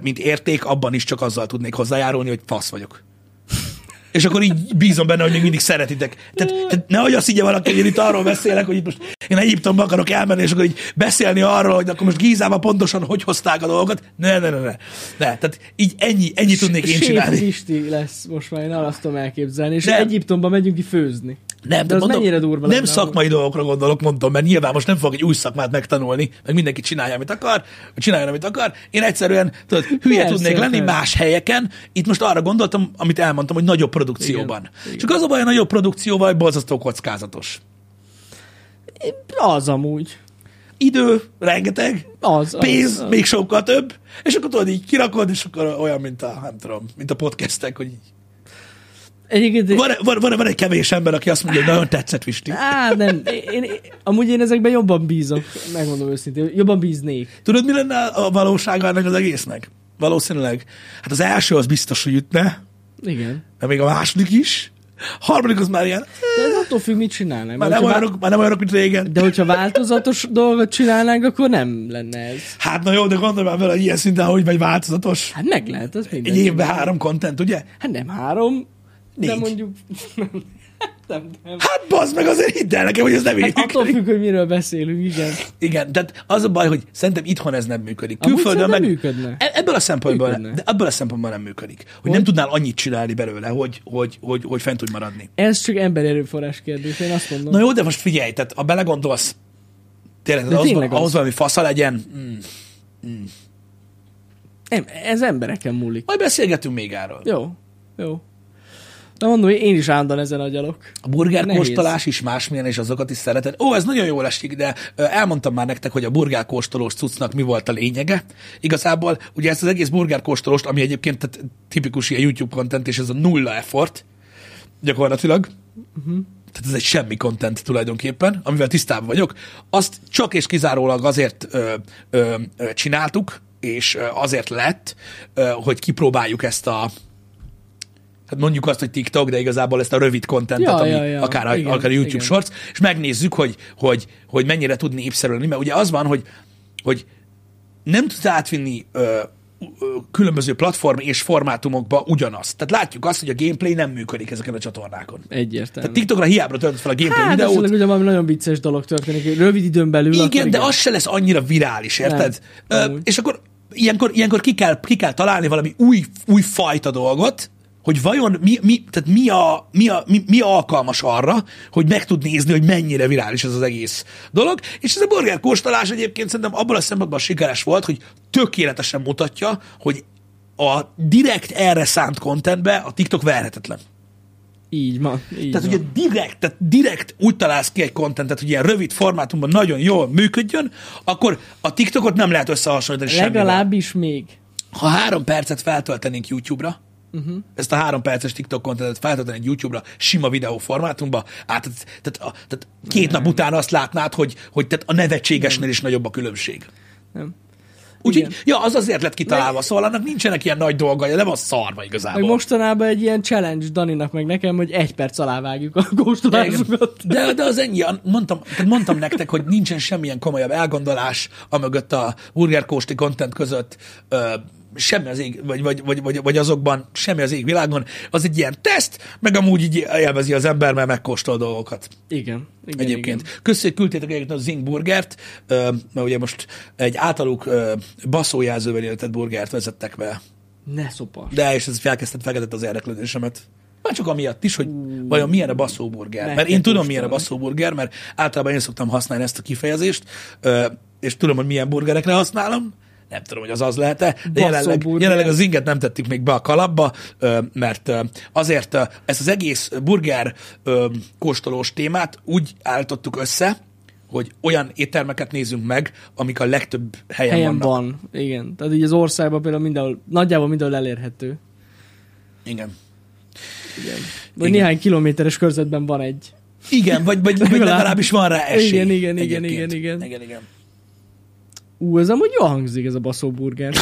Speaker 1: mint érték, abban is csak azzal tudnék hozzájárulni, hogy fasz vagyok. És akkor így bízom benne, hogy még mindig szeretitek. Tehát, tehát nehogy azt higgye valaki, hogy én itt arról beszélek, hogy itt most én Egyiptomba akarok elmenni, és akkor így beszélni arról, hogy akkor most Gízában pontosan hogy hozták a dolgot. Ne, ne, ne, ne. ne. Tehát így ennyi, ennyi tudnék én csinálni.
Speaker 2: Pisti lesz most már, én azt tudom elképzelni. És
Speaker 1: Nem.
Speaker 2: Egyiptomba megyünk ki főzni.
Speaker 1: Nem,
Speaker 2: De az
Speaker 1: mondom,
Speaker 2: mennyire durva
Speaker 1: Nem szakmai dolgokra gondolok, mondtam, mert nyilván most nem fogok egy új szakmát megtanulni, meg mindenki csinálja, amit akar, csinálja, amit akar. Én egyszerűen, tudod, hülye
Speaker 2: Persze,
Speaker 1: tudnék lenni
Speaker 2: persze.
Speaker 1: más helyeken. Itt most arra gondoltam, amit elmondtam, hogy nagyobb produkcióban.
Speaker 2: Igen, igen.
Speaker 1: Csak az a baj a nagyobb produkcióval, hogy borzasztó kockázatos.
Speaker 2: Az amúgy.
Speaker 1: Idő, rengeteg,
Speaker 2: Az, az,
Speaker 1: pénz,
Speaker 2: az.
Speaker 1: még sokkal több, és akkor tudod, így kirakod, és akkor olyan, mint a, nem tudom, mint a podcastek, hogy így.
Speaker 2: Egyébként...
Speaker 1: Van, van, van, van egy kevés ember, aki azt mondja, hogy nagyon tetszett, Visti.
Speaker 2: Á, nem. Én, én, amúgy én ezekben jobban bízok. Megmondom őszintén. Jobban bíznék.
Speaker 1: Tudod, mi lenne a valósága ennek az egésznek? Valószínűleg. Hát az első az biztos, hogy ütne,
Speaker 2: Igen.
Speaker 1: de még a második is. A harmadik az már ilyen,
Speaker 2: De ez attól függ, mit csinálnánk.
Speaker 1: már nem, olyanok, már nem olyanok, mint régen.
Speaker 2: De hogyha változatos dolgot csinálnánk, akkor nem lenne ez.
Speaker 1: Hát na jó, de gondolj már vele, hogy ilyen szinten, hogy megy változatos.
Speaker 2: Hát meg lehet, az minden.
Speaker 1: Egy évben három content, ugye?
Speaker 2: Hát nem három, de
Speaker 1: Négy.
Speaker 2: mondjuk... nem, nem.
Speaker 1: Hát bazd meg, azért hidd el nekem, hogy ez nem
Speaker 2: Hát attól
Speaker 1: működik.
Speaker 2: függ, hogy miről beszélünk, igen.
Speaker 1: Igen, tehát az a baj, hogy szerintem itthon ez nem működik. Külföldön meg...
Speaker 2: működne.
Speaker 1: E- Ebből a szempontból,
Speaker 2: Működne.
Speaker 1: de ebből a szempontból nem működik. Hogy, nem tudnál annyit csinálni belőle, hogy, hogy, hogy, hogy fent tudj maradni.
Speaker 2: Ez csak emberi erőforrás kérdés, én azt mondom.
Speaker 1: Na jó, de most figyelj, tehát ha belegondolsz, tényleg,
Speaker 2: De
Speaker 1: ahhoz,
Speaker 2: tényleg az.
Speaker 1: ahhoz valami fasza legyen, mm,
Speaker 2: Nem, ez embereken múlik.
Speaker 1: majd beszélgetünk még erről.
Speaker 2: Jó, jó. Na mondom, hogy én is állandóan ezen agyalok.
Speaker 1: A burger
Speaker 2: Nehéz.
Speaker 1: kóstolás is másmilyen, és azokat is szereted. Ó, ez nagyon jól esik, de elmondtam már nektek, hogy a burger kóstolós cuccnak mi volt a lényege. Igazából ugye ezt az egész burger kóstolóst, ami egyébként tehát, tipikus ilyen YouTube content, és ez a nulla effort, gyakorlatilag. Uh-huh. Tehát ez egy semmi content tulajdonképpen, amivel tisztában vagyok. Azt csak és kizárólag azért ö, ö, ö, csináltuk, és azért lett, ö, hogy kipróbáljuk ezt a hát mondjuk azt, hogy TikTok, de igazából ezt a rövid contentet,
Speaker 2: Ja,
Speaker 1: ami
Speaker 2: ja, ja.
Speaker 1: akár, a,
Speaker 2: Igen,
Speaker 1: akár a YouTube
Speaker 2: igen.
Speaker 1: Shorts, és megnézzük, hogy, hogy, hogy mennyire tud népszerű lenni, mert ugye az van, hogy, hogy nem tudsz átvinni ö, különböző platform és formátumokba ugyanazt. Tehát látjuk azt, hogy a gameplay nem működik ezeken a csatornákon.
Speaker 2: Egyértelmű.
Speaker 1: Tehát TikTokra hiába töltött fel a gameplay
Speaker 2: hát,
Speaker 1: videót,
Speaker 2: ugye valami nagyon vicces dolog történik, rövid időn belül.
Speaker 1: igen,
Speaker 2: akkor
Speaker 1: de az se lesz annyira virális, érted?
Speaker 2: Nem,
Speaker 1: Ö, és akkor ilyenkor, ilyenkor ki, kell, ki kell találni valami új, új fajta dolgot, hogy vajon mi, mi, tehát mi, a, mi, a, mi, mi alkalmas arra, hogy meg tud nézni, hogy mennyire virális ez az egész dolog. És ez a burger kóstolás egyébként szerintem abban a szempontban sikeres volt, hogy tökéletesen mutatja, hogy a direkt erre szánt contentbe a TikTok verhetetlen.
Speaker 2: Így van. Így
Speaker 1: Tehát
Speaker 2: van.
Speaker 1: ugye direkt, tehát direkt úgy találsz ki egy kontentet, hogy ilyen rövid formátumban nagyon jól működjön, akkor a TikTokot nem lehet összehasonlítani semmivel.
Speaker 2: Legalábbis még.
Speaker 1: Ha három percet feltöltenénk YouTube-ra, uh-huh. ezt a három perces TikTok kontentet feltöltenénk YouTube-ra sima videó formátumba, át, tehát, a- tehát két nap után azt látnád, hogy, hogy tehát a nevetségesnél is nagyobb a különbség.
Speaker 2: Nem.
Speaker 1: Úgyhogy, ja, az azért lett kitalálva, szóval annak nincsenek ilyen nagy dolgai, nem az szarva igazából.
Speaker 2: Meg mostanában egy ilyen challenge Daninak meg nekem, hogy egy perc alá vágjuk a kóstolásokat.
Speaker 1: De, de az ennyi, mondtam, mondtam nektek, hogy nincsen semmilyen komolyabb elgondolás amögött a burgerkósti content között, semmi az ég, vagy, vagy, vagy, vagy, vagy azokban, semmi az égvilágon. Az egy ilyen teszt, meg amúgy így élvezi az ember, mert megkóstol dolgokat.
Speaker 2: Igen. igen
Speaker 1: Egyébként.
Speaker 2: Igen.
Speaker 1: Köszönjük, küldtétek egyébként a Zing burgert, ö, mert ugye most egy általuk baszójelzővel életett burgert vezettek be.
Speaker 2: Ne szopas.
Speaker 1: De, és ez felkezdett, felkeltett az érdeklődésemet. Már csak amiatt is, hogy vajon milyen a basszóburger. Mert én tudom, milyen a basszóburger, mert általában én szoktam használni ezt a kifejezést, és tudom, hogy milyen burgerekre használom. Nem tudom, hogy az az lehet-e, de jelenleg, jelenleg az inget nem tettük még be a kalapba, mert azért ezt az egész burger kóstolós témát úgy állítottuk össze, hogy olyan éttermeket nézzünk meg, amik a legtöbb helyen,
Speaker 2: Helyen
Speaker 1: vannak.
Speaker 2: van. Igen. Tehát így az országban például mindenhol, nagyjából mindenhol elérhető.
Speaker 1: Igen.
Speaker 2: Igen. Vagy
Speaker 1: Igen.
Speaker 2: néhány kilométeres körzetben van egy.
Speaker 1: Igen, vagy, vagy, vagy
Speaker 2: Legalább.
Speaker 1: legalábbis van rá esély.
Speaker 2: Igen, igen, igen, igen, igen.
Speaker 1: igen, igen.
Speaker 2: Ú, ez amúgy jól hangzik ez a baszóburger.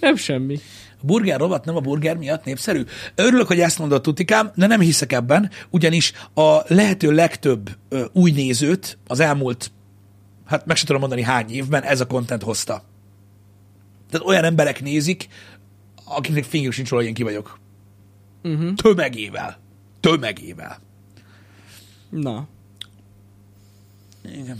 Speaker 2: Nem semmi.
Speaker 1: A burger rovat nem a burger miatt népszerű. Örülök, hogy ezt mondott Tutikám, de nem hiszek ebben, ugyanis a lehető legtöbb ö, új nézőt az elmúlt, hát meg sem tudom mondani hány évben ez a content hozta. Tehát olyan emberek nézik, akiknek fingjuk sincs róla, hogy én ki vagyok.
Speaker 2: Uh-huh.
Speaker 1: Tömegével. Tömegével.
Speaker 2: Na.
Speaker 1: Igen.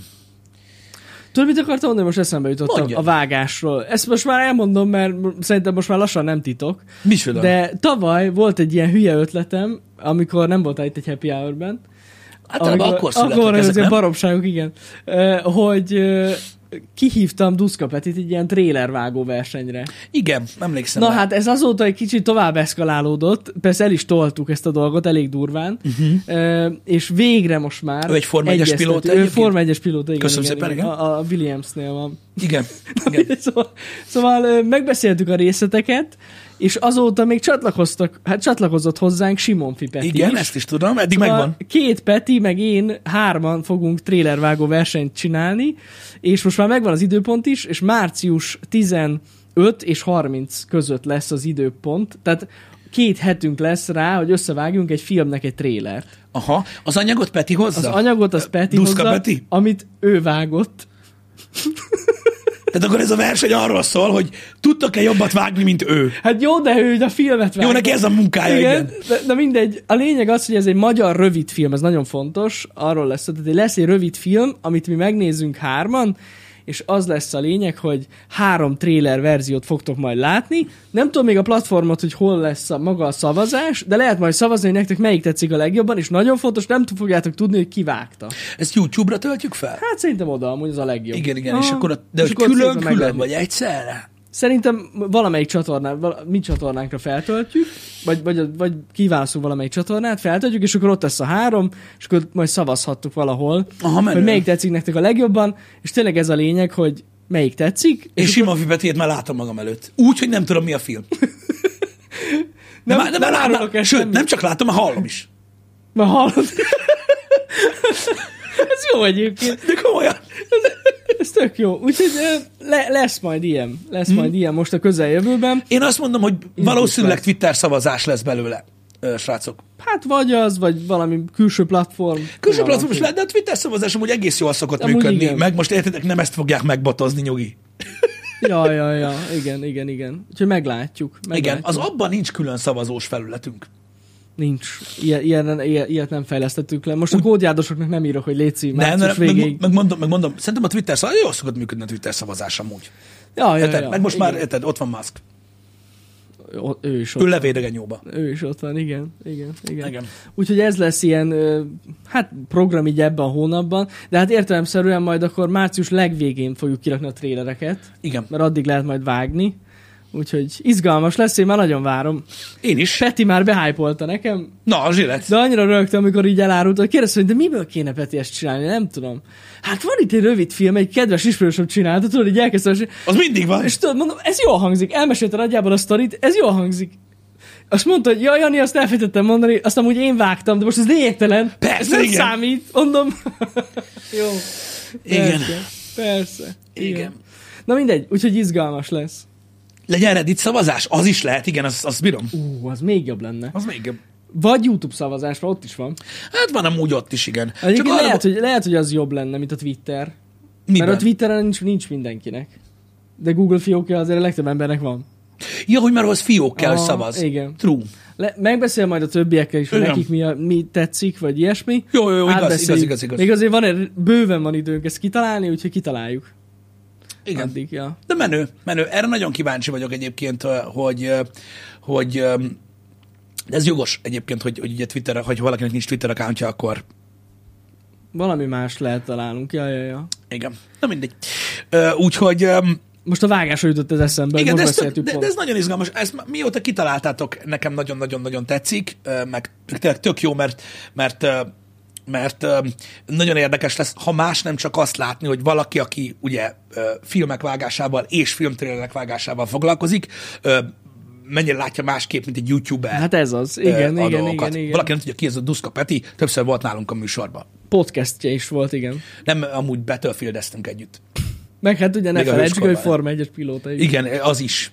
Speaker 2: Tudod, mit akartam mondani? Most eszembe jutottam
Speaker 1: Mondjad.
Speaker 2: a vágásról. Ezt most már elmondom, mert szerintem most már lassan nem titok.
Speaker 1: Micsoda?
Speaker 2: De tavaly volt egy ilyen hülye ötletem, amikor nem voltál itt egy happy hour-ben.
Speaker 1: Általában akkor születnek
Speaker 2: akkor
Speaker 1: ezek,
Speaker 2: ezek baromságok, igen. Hogy kihívtam Duszka Petit egy ilyen trélervágó versenyre.
Speaker 1: Igen, emlékszem.
Speaker 2: Na
Speaker 1: rá.
Speaker 2: hát ez azóta egy kicsit tovább eszkalálódott, persze el is toltuk ezt a dolgot elég durván, uh-huh. és végre most már...
Speaker 1: Ő egy Forma 1-es
Speaker 2: egyeztető-
Speaker 1: pilóta
Speaker 2: Ő? Forma 1-es pilóta, igen.
Speaker 1: Köszönöm
Speaker 2: igen,
Speaker 1: szépen, igen.
Speaker 2: A, a Williamsnél van.
Speaker 1: Igen. igen.
Speaker 2: szóval, szóval megbeszéltük a részleteket, és azóta még csatlakoztak, hát csatlakozott hozzánk Simon Peti
Speaker 1: Igen,
Speaker 2: is.
Speaker 1: ezt is tudom, eddig
Speaker 2: Szóval
Speaker 1: megvan.
Speaker 2: Két Peti, meg én hárman fogunk trailervágó versenyt csinálni, és most már megvan az időpont is, és március 15 és 30 között lesz az időpont, tehát két hetünk lesz rá, hogy összevágjunk egy filmnek egy trélert.
Speaker 1: Aha, az anyagot Peti hozza?
Speaker 2: Az anyagot az Peti
Speaker 1: Duszka
Speaker 2: hozza,
Speaker 1: Peti?
Speaker 2: amit ő vágott.
Speaker 1: Tehát akkor ez a verseny arról szól, hogy tudtok-e jobbat vágni, mint ő.
Speaker 2: Hát jó, de ő a filmet vágott.
Speaker 1: Jó, neki ez a munkája, igen.
Speaker 2: Igen, de, de mindegy. A lényeg az, hogy ez egy magyar rövid film, ez nagyon fontos, arról lesz, tehát lesz egy rövid film, amit mi megnézünk hárman, és az lesz a lényeg, hogy három trailer verziót fogtok majd látni. Nem tudom még a platformot, hogy hol lesz a maga a szavazás, de lehet majd szavazni, hogy nektek melyik tetszik a legjobban, és nagyon fontos, nem fogjátok tudni, hogy ki vágta.
Speaker 1: Ezt YouTube-ra töltjük fel?
Speaker 2: Hát szerintem oda, amúgy az a legjobb.
Speaker 1: Igen, igen,
Speaker 2: Aha.
Speaker 1: és akkor, a, de
Speaker 2: És
Speaker 1: hogy külön-külön,
Speaker 2: megledni.
Speaker 1: vagy egyszerre?
Speaker 2: Szerintem valamelyik csatornán, val- mi csatornánkra feltöltjük, vagy, vagy, vagy kiválasztunk valamelyik csatornát, feltöltjük, és akkor ott lesz a három, és akkor majd szavazhattuk valahol,
Speaker 1: Aha, menő.
Speaker 2: hogy melyik tetszik nektek a legjobban, és tényleg ez a lényeg, hogy melyik tetszik,
Speaker 1: Én sima Fipetét már látom magam előtt. Úgy, hogy nem tudom, mi a film.
Speaker 2: Nem- nem árulok
Speaker 1: már,
Speaker 2: el
Speaker 1: sőt,
Speaker 2: semmit.
Speaker 1: nem csak látom, hanem hallom is.
Speaker 2: már hallod. ez jó egyébként,
Speaker 1: De komolyan.
Speaker 2: ez tök jó. Úgyhogy le, lesz majd ilyen, lesz
Speaker 1: Hmm.
Speaker 2: majd ilyen most a közeljövőben.
Speaker 1: Én azt mondom, hogy valószínűleg. Twitter szavazás lesz belőle, srácok.
Speaker 2: Hát vagy az, vagy valami külső platform.
Speaker 1: Külső platform is lehet, de a Twitter szavazás amúgy egész jól szokott
Speaker 2: Amúgy
Speaker 1: működni.
Speaker 2: igen.
Speaker 1: Meg most értitek, nem ezt fogják megbotozni, nyugi.
Speaker 2: Ja, ja, ja, igen, igen, igen. Úgyhogy meglátjuk.
Speaker 1: Igen,
Speaker 2: meglátjuk.
Speaker 1: az abban nincs külön szavazós felületünk.
Speaker 2: Nincs. Ilyen, ilyen, ilyen, ilyet nem fejlesztettük le. Most a kódjádosoknak nem írok, hogy
Speaker 1: Nem,
Speaker 2: március
Speaker 1: nem,
Speaker 2: végéig.
Speaker 1: meg, megmondom, megmondom, szerintem a Twitter szavazás, jól szokott működni a Twitter szavazás amúgy.
Speaker 2: ja, ja,
Speaker 1: Érted?
Speaker 2: ja,
Speaker 1: meg most
Speaker 2: igen.
Speaker 1: már, érted, ott van Musk.
Speaker 2: O- ő is ott.
Speaker 1: Ő levédegenyóba.
Speaker 2: Ő is ott van, igen, igen, igen.
Speaker 1: Igen.
Speaker 2: Úgyhogy ez lesz ilyen, hát program így ebben a hónapban, de hát értelemszerűen majd akkor március legvégén fogjuk kirakni a trélereket,
Speaker 1: Igen.
Speaker 2: mert addig lehet majd vágni. Úgyhogy izgalmas lesz, én már nagyon várom.
Speaker 1: Én is.
Speaker 2: Peti már behájpolta nekem,
Speaker 1: Na, a zsilet.
Speaker 2: De annyira rögtön, amikor így elárult, hogy kérdezte, hogy de miből kéne Peti ezt csinálni, nem tudom. Hát van itt egy rövid film, egy kedves ismerősöm csinálta, tudod, így elkezdtem, és,
Speaker 1: Az mindig van.
Speaker 2: és tudod, mondom, ez jól hangzik, elmesélte nagyjából a sztorit, ez jól hangzik. Azt mondta, hogy jaj, Jani, azt elfejtettem mondani, azt amúgy én vágtam, de most ez lényegtelen.
Speaker 1: Persze,
Speaker 2: ez nem
Speaker 1: igen.
Speaker 2: számít, mondom. Jó.
Speaker 1: Igen.
Speaker 2: Persze, persze.
Speaker 1: Igen.
Speaker 2: Na mindegy, úgyhogy izgalmas lesz.
Speaker 1: Legyen Reddit szavazás? Az is lehet, igen, azt, azt bírom.
Speaker 2: Ú, az még jobb lenne.
Speaker 1: Az még jobb.
Speaker 2: Vagy YouTube szavazás, mert ott is van.
Speaker 1: Hát van amúgy ott is, igen.
Speaker 2: Egyébként
Speaker 1: arra-
Speaker 2: lehet, hogy, lehet, hogy az jobb lenne, mint a Twitter.
Speaker 1: Miben?
Speaker 2: Mert a Twitteren nincs, nincs mindenkinek. De Google fiókja azért a legtöbb embernek van.
Speaker 1: Ja, hogy már az fiók kell, hogy
Speaker 2: Ah,
Speaker 1: szavaz.
Speaker 2: igen.
Speaker 1: True.
Speaker 2: Le, megbeszél majd a többiekkel is, hogy nekik mi, a, mi tetszik, vagy ilyesmi.
Speaker 1: Jó, jó, jó, igaz, igaz, igaz, igaz.
Speaker 2: Még azért van, bőven van időnk ezt kitalálni, úgyhogy kitaláljuk.
Speaker 1: Igen.
Speaker 2: Addig, ja.
Speaker 1: De menő, menő. Erre nagyon kíváncsi vagyok egyébként, hogy, hogy de ez jogos egyébként, hogy, hogy ugye Twitter, hogy valakinek nincs Twitter accountja, akkor
Speaker 2: Valami más lehet találnunk. Ja, ja, ja.
Speaker 1: igen. Na mindegy. Úgyhogy
Speaker 2: Most a vágásra jutott ez eszembe,
Speaker 1: igen,
Speaker 2: most
Speaker 1: de ez, de, de ez nagyon izgalmas. Ezt mióta kitaláltátok, nekem nagyon-nagyon-nagyon tetszik, meg tényleg tök jó, mert, mert mert nagyon érdekes lesz, ha más nem csak azt látni, hogy valaki, aki ugye filmek vágásával és filmtrélerek vágásával foglalkozik, mennyire látja másképp, mint egy youtuber.
Speaker 2: Hát ez az. Igen, igen,
Speaker 1: dolgokat.
Speaker 2: igen, igen.
Speaker 1: Valaki nem tudja, ki ez a Duszka Peti, többször volt nálunk a műsorban.
Speaker 2: Podcastje is volt, igen.
Speaker 1: Nem, amúgy Battlefieldeztünk együtt.
Speaker 2: Meg hát ugye ne felejtsük, hogy. Forma 1-es pilóta is.
Speaker 1: Igen, az is.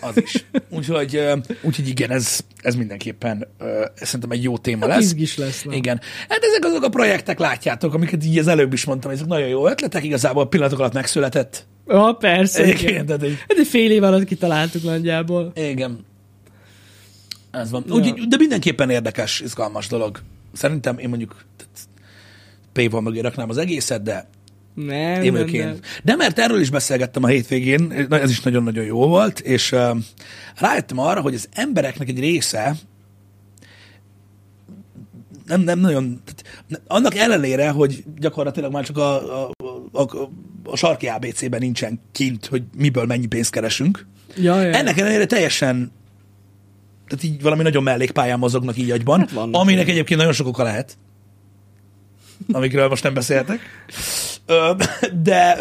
Speaker 1: Az is. Úgyhogy, úgyhogy igen, ez, ez mindenképpen ö, szerintem egy jó téma
Speaker 2: Hát
Speaker 1: lesz.
Speaker 2: izgis lesz. Na.
Speaker 1: Igen. Hát ezek azok a projektek, látjátok, amiket így az előbb is mondtam, ezek nagyon jó ötletek, igazából pillanatok alatt megszületett.
Speaker 2: Ja, persze. Igen.
Speaker 1: Igen, tehát egy,
Speaker 2: Hát egy fél év alatt kitaláltuk nagyjából.
Speaker 1: igen. Ez van.
Speaker 2: Ja.
Speaker 1: Úgy, de mindenképpen érdekes, izgalmas dolog. Szerintem én mondjuk P-val mögé raknám az egészet, de
Speaker 2: Nem,
Speaker 1: én
Speaker 2: nem,
Speaker 1: én.
Speaker 2: nem.
Speaker 1: De mert erről is beszélgettem a hétvégén, ez is nagyon-nagyon jó volt, és uh, rájöttem arra, hogy az embereknek egy része nem, nem nagyon, tehát annak ellenére, hogy gyakorlatilag már csak a, a, a, a, a sarki ABC-ben nincsen kint, hogy miből mennyi pénzt keresünk,
Speaker 2: Ja, ja.
Speaker 1: ennek ellenére teljesen tehát így valami nagyon mellékpályán mozognak így agyban,
Speaker 2: Hát
Speaker 1: aminek
Speaker 2: ilyen.
Speaker 1: egyébként nagyon sok oka lehet, amikről most nem beszéltek. De,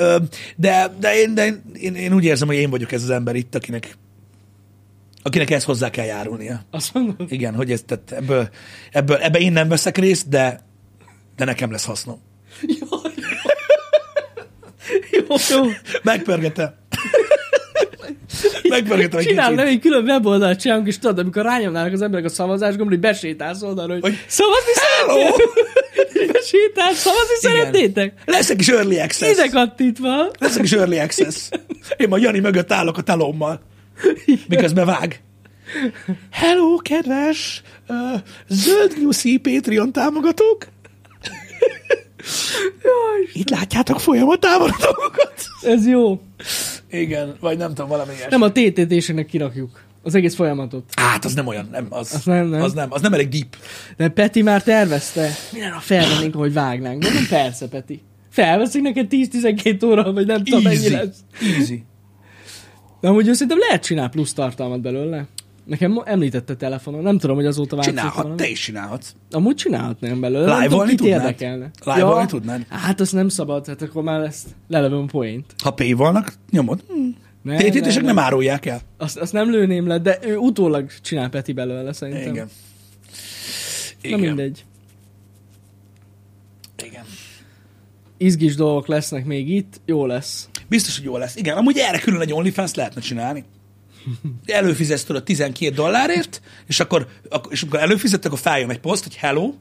Speaker 1: de, de, én, de én, én, úgy érzem, hogy én vagyok ez az ember itt, akinek, akinek ezt hozzá kell járulnia.
Speaker 2: Azt mondod?
Speaker 1: Igen, hogy ez, tehát ebből, ebből, ebbe én nem veszek részt, de, de nekem lesz hasznom.
Speaker 2: Jó, jó. jó.
Speaker 1: Megpörgetem. Megpörgetem egy
Speaker 2: Csinálom, nem egy külön weboldalt csinálunk, és tudod, amikor rányomnának az emberek a szavazás gombra, hogy besétálsz oldalra, hogy,
Speaker 1: Hogy-
Speaker 2: szavazni
Speaker 1: Hello!
Speaker 2: Besétálsz, szavazni
Speaker 1: Igen.
Speaker 2: szeretnétek?
Speaker 1: Lesz egy kis early access.
Speaker 2: Ide kattintva.
Speaker 1: Lesz egy kis early access. Én majd Jani mögött állok a telommal, miközben vág. Hello, kedves uh, zöld nyuszi Patreon támogatók! Itt látjátok folyamat támogatókat.
Speaker 2: Ez jó.
Speaker 1: Igen, vagy nem tudom, valami ilyesmi.
Speaker 2: Nem a TTT-sének kirakjuk. Az egész folyamatot.
Speaker 1: Hát, az nem olyan, nem, az,
Speaker 2: Az nem, nem.
Speaker 1: az nem, az nem elég deep.
Speaker 2: De Peti már tervezte. Minden nap felvennénk, hogy vágnánk. Mondom, persze, Peti. Felveszik neked 10-12 óra, vagy nem tudom, mennyi lesz.
Speaker 1: Easy.
Speaker 2: De amúgy szerintem lehet csinál plusz tartalmat belőle. Nekem említette telefonon, nem tudom, hogy azóta változott
Speaker 1: Csinálhat, te is csinálhatsz.
Speaker 2: Amúgy csinálhatnám belőle. nem
Speaker 1: Live-olni tudnád?
Speaker 2: érdekelne.
Speaker 1: Live-olni tudnád?
Speaker 2: Hát azt nem szabad, hát akkor már ezt lelövöm point.
Speaker 1: Ha P vannak, nyomod. Hm.
Speaker 2: Ne,
Speaker 1: TTT-sek
Speaker 2: ne,
Speaker 1: nem
Speaker 2: ne.
Speaker 1: árulják el.
Speaker 2: Azt, azt nem lőném le, de ő utólag csinál Peti belőle szerintem.
Speaker 1: Igen.
Speaker 2: Na mindegy.
Speaker 1: Igen.
Speaker 2: Izgis dolgok lesznek még itt, jó lesz.
Speaker 1: Biztos, hogy jó lesz. Igen, amúgy erre külön egy OnlyFans lehetne csinálni. Előfizetsz tudod 12 dollárért, és akkor, ak- és amikor előfizettek, akkor feljön egy poszt, hogy hello,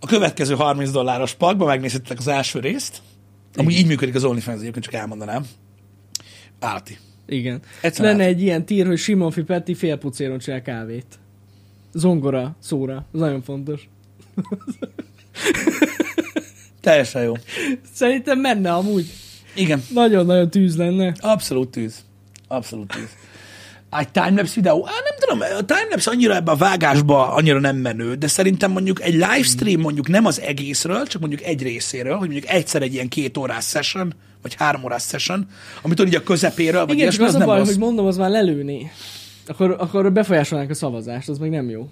Speaker 1: a következő 30 dolláros pakba megnézhetek az első részt. Amúgy így működik az OnlyFans, egyébként csak elmondanám. Állati.
Speaker 2: Igen.
Speaker 1: Egyszerűen
Speaker 2: Lenne
Speaker 1: át.
Speaker 2: egy ilyen tír, hogy Simonfi Peti félpucéron csinál kávét. Zongora, szóra. Ez nagyon fontos.
Speaker 1: Teljesen jó.
Speaker 2: Szerintem menne amúgy.
Speaker 1: Igen,
Speaker 2: Nagyon-nagyon tűz lenne.
Speaker 1: abszolút tűz. Abszolút tűz. Egy timelapse videó? Á, nem tudom, a timelapse annyira ebbe a vágásba annyira nem menő, de szerintem mondjuk egy livestream mondjuk nem az egészről, csak mondjuk egy részéről, hogy mondjuk egyszer egy ilyen két órás session, vagy három órás session, amit így a közepéről, vagy
Speaker 2: Igen,
Speaker 1: ilyesmi,
Speaker 2: csak
Speaker 1: az
Speaker 2: az a
Speaker 1: nem
Speaker 2: baj,
Speaker 1: rossz.
Speaker 2: hogy mondom, az már lelőni. Akkor, akkor befolyásolnánk a szavazást, az meg nem jó.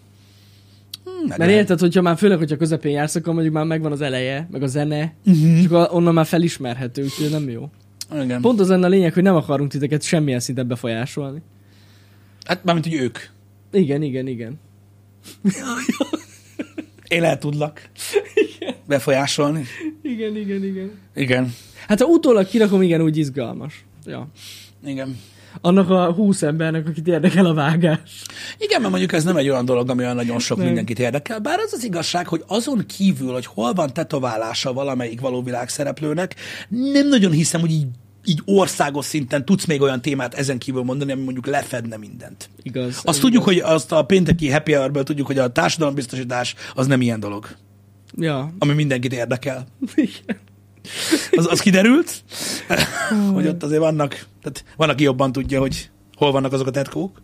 Speaker 1: Meg
Speaker 2: Mert érted, hogyha már főleg, hogyha közepén jársz, akkor mondjuk már megvan az eleje, meg a zene, uh-huh. akkor onnan már felismerhető, úgyhogy nem jó.
Speaker 1: Igen.
Speaker 2: Pont az lenne a lényeg, hogy nem akarunk titeket semmilyen szinten befolyásolni.
Speaker 1: Hát mármint, hogy ők.
Speaker 2: Igen, igen, igen.
Speaker 1: Én el tudlak befolyásolni.
Speaker 2: Igen, igen, igen.
Speaker 1: Igen.
Speaker 2: Hát ha utólag kirakom, igen, úgy izgalmas. Ja.
Speaker 1: Igen.
Speaker 2: Annak a húsz embernek, akit érdekel a vágás.
Speaker 1: Igen, mert mondjuk ez nem egy olyan dolog, ami olyan nagyon sok
Speaker 2: Nem.
Speaker 1: mindenkit érdekel, bár az az igazság, hogy azon kívül, hogy hol van tetoválása valamelyik való világszereplőnek, nem nagyon hiszem, hogy így, így országos szinten tudsz még olyan témát ezen kívül mondani, ami mondjuk lefedne mindent.
Speaker 2: Igaz.
Speaker 1: Azt tudjuk, hogy azt a pénteki happy hour tudjuk, hogy a társadalombiztosítás az nem ilyen dolog,
Speaker 2: Ja.
Speaker 1: ami mindenkit érdekel.
Speaker 2: Igen.
Speaker 1: Az, az kiderült, hogy ott azért vannak, tehát van, aki jobban tudja, hogy hol vannak azok a tetkók.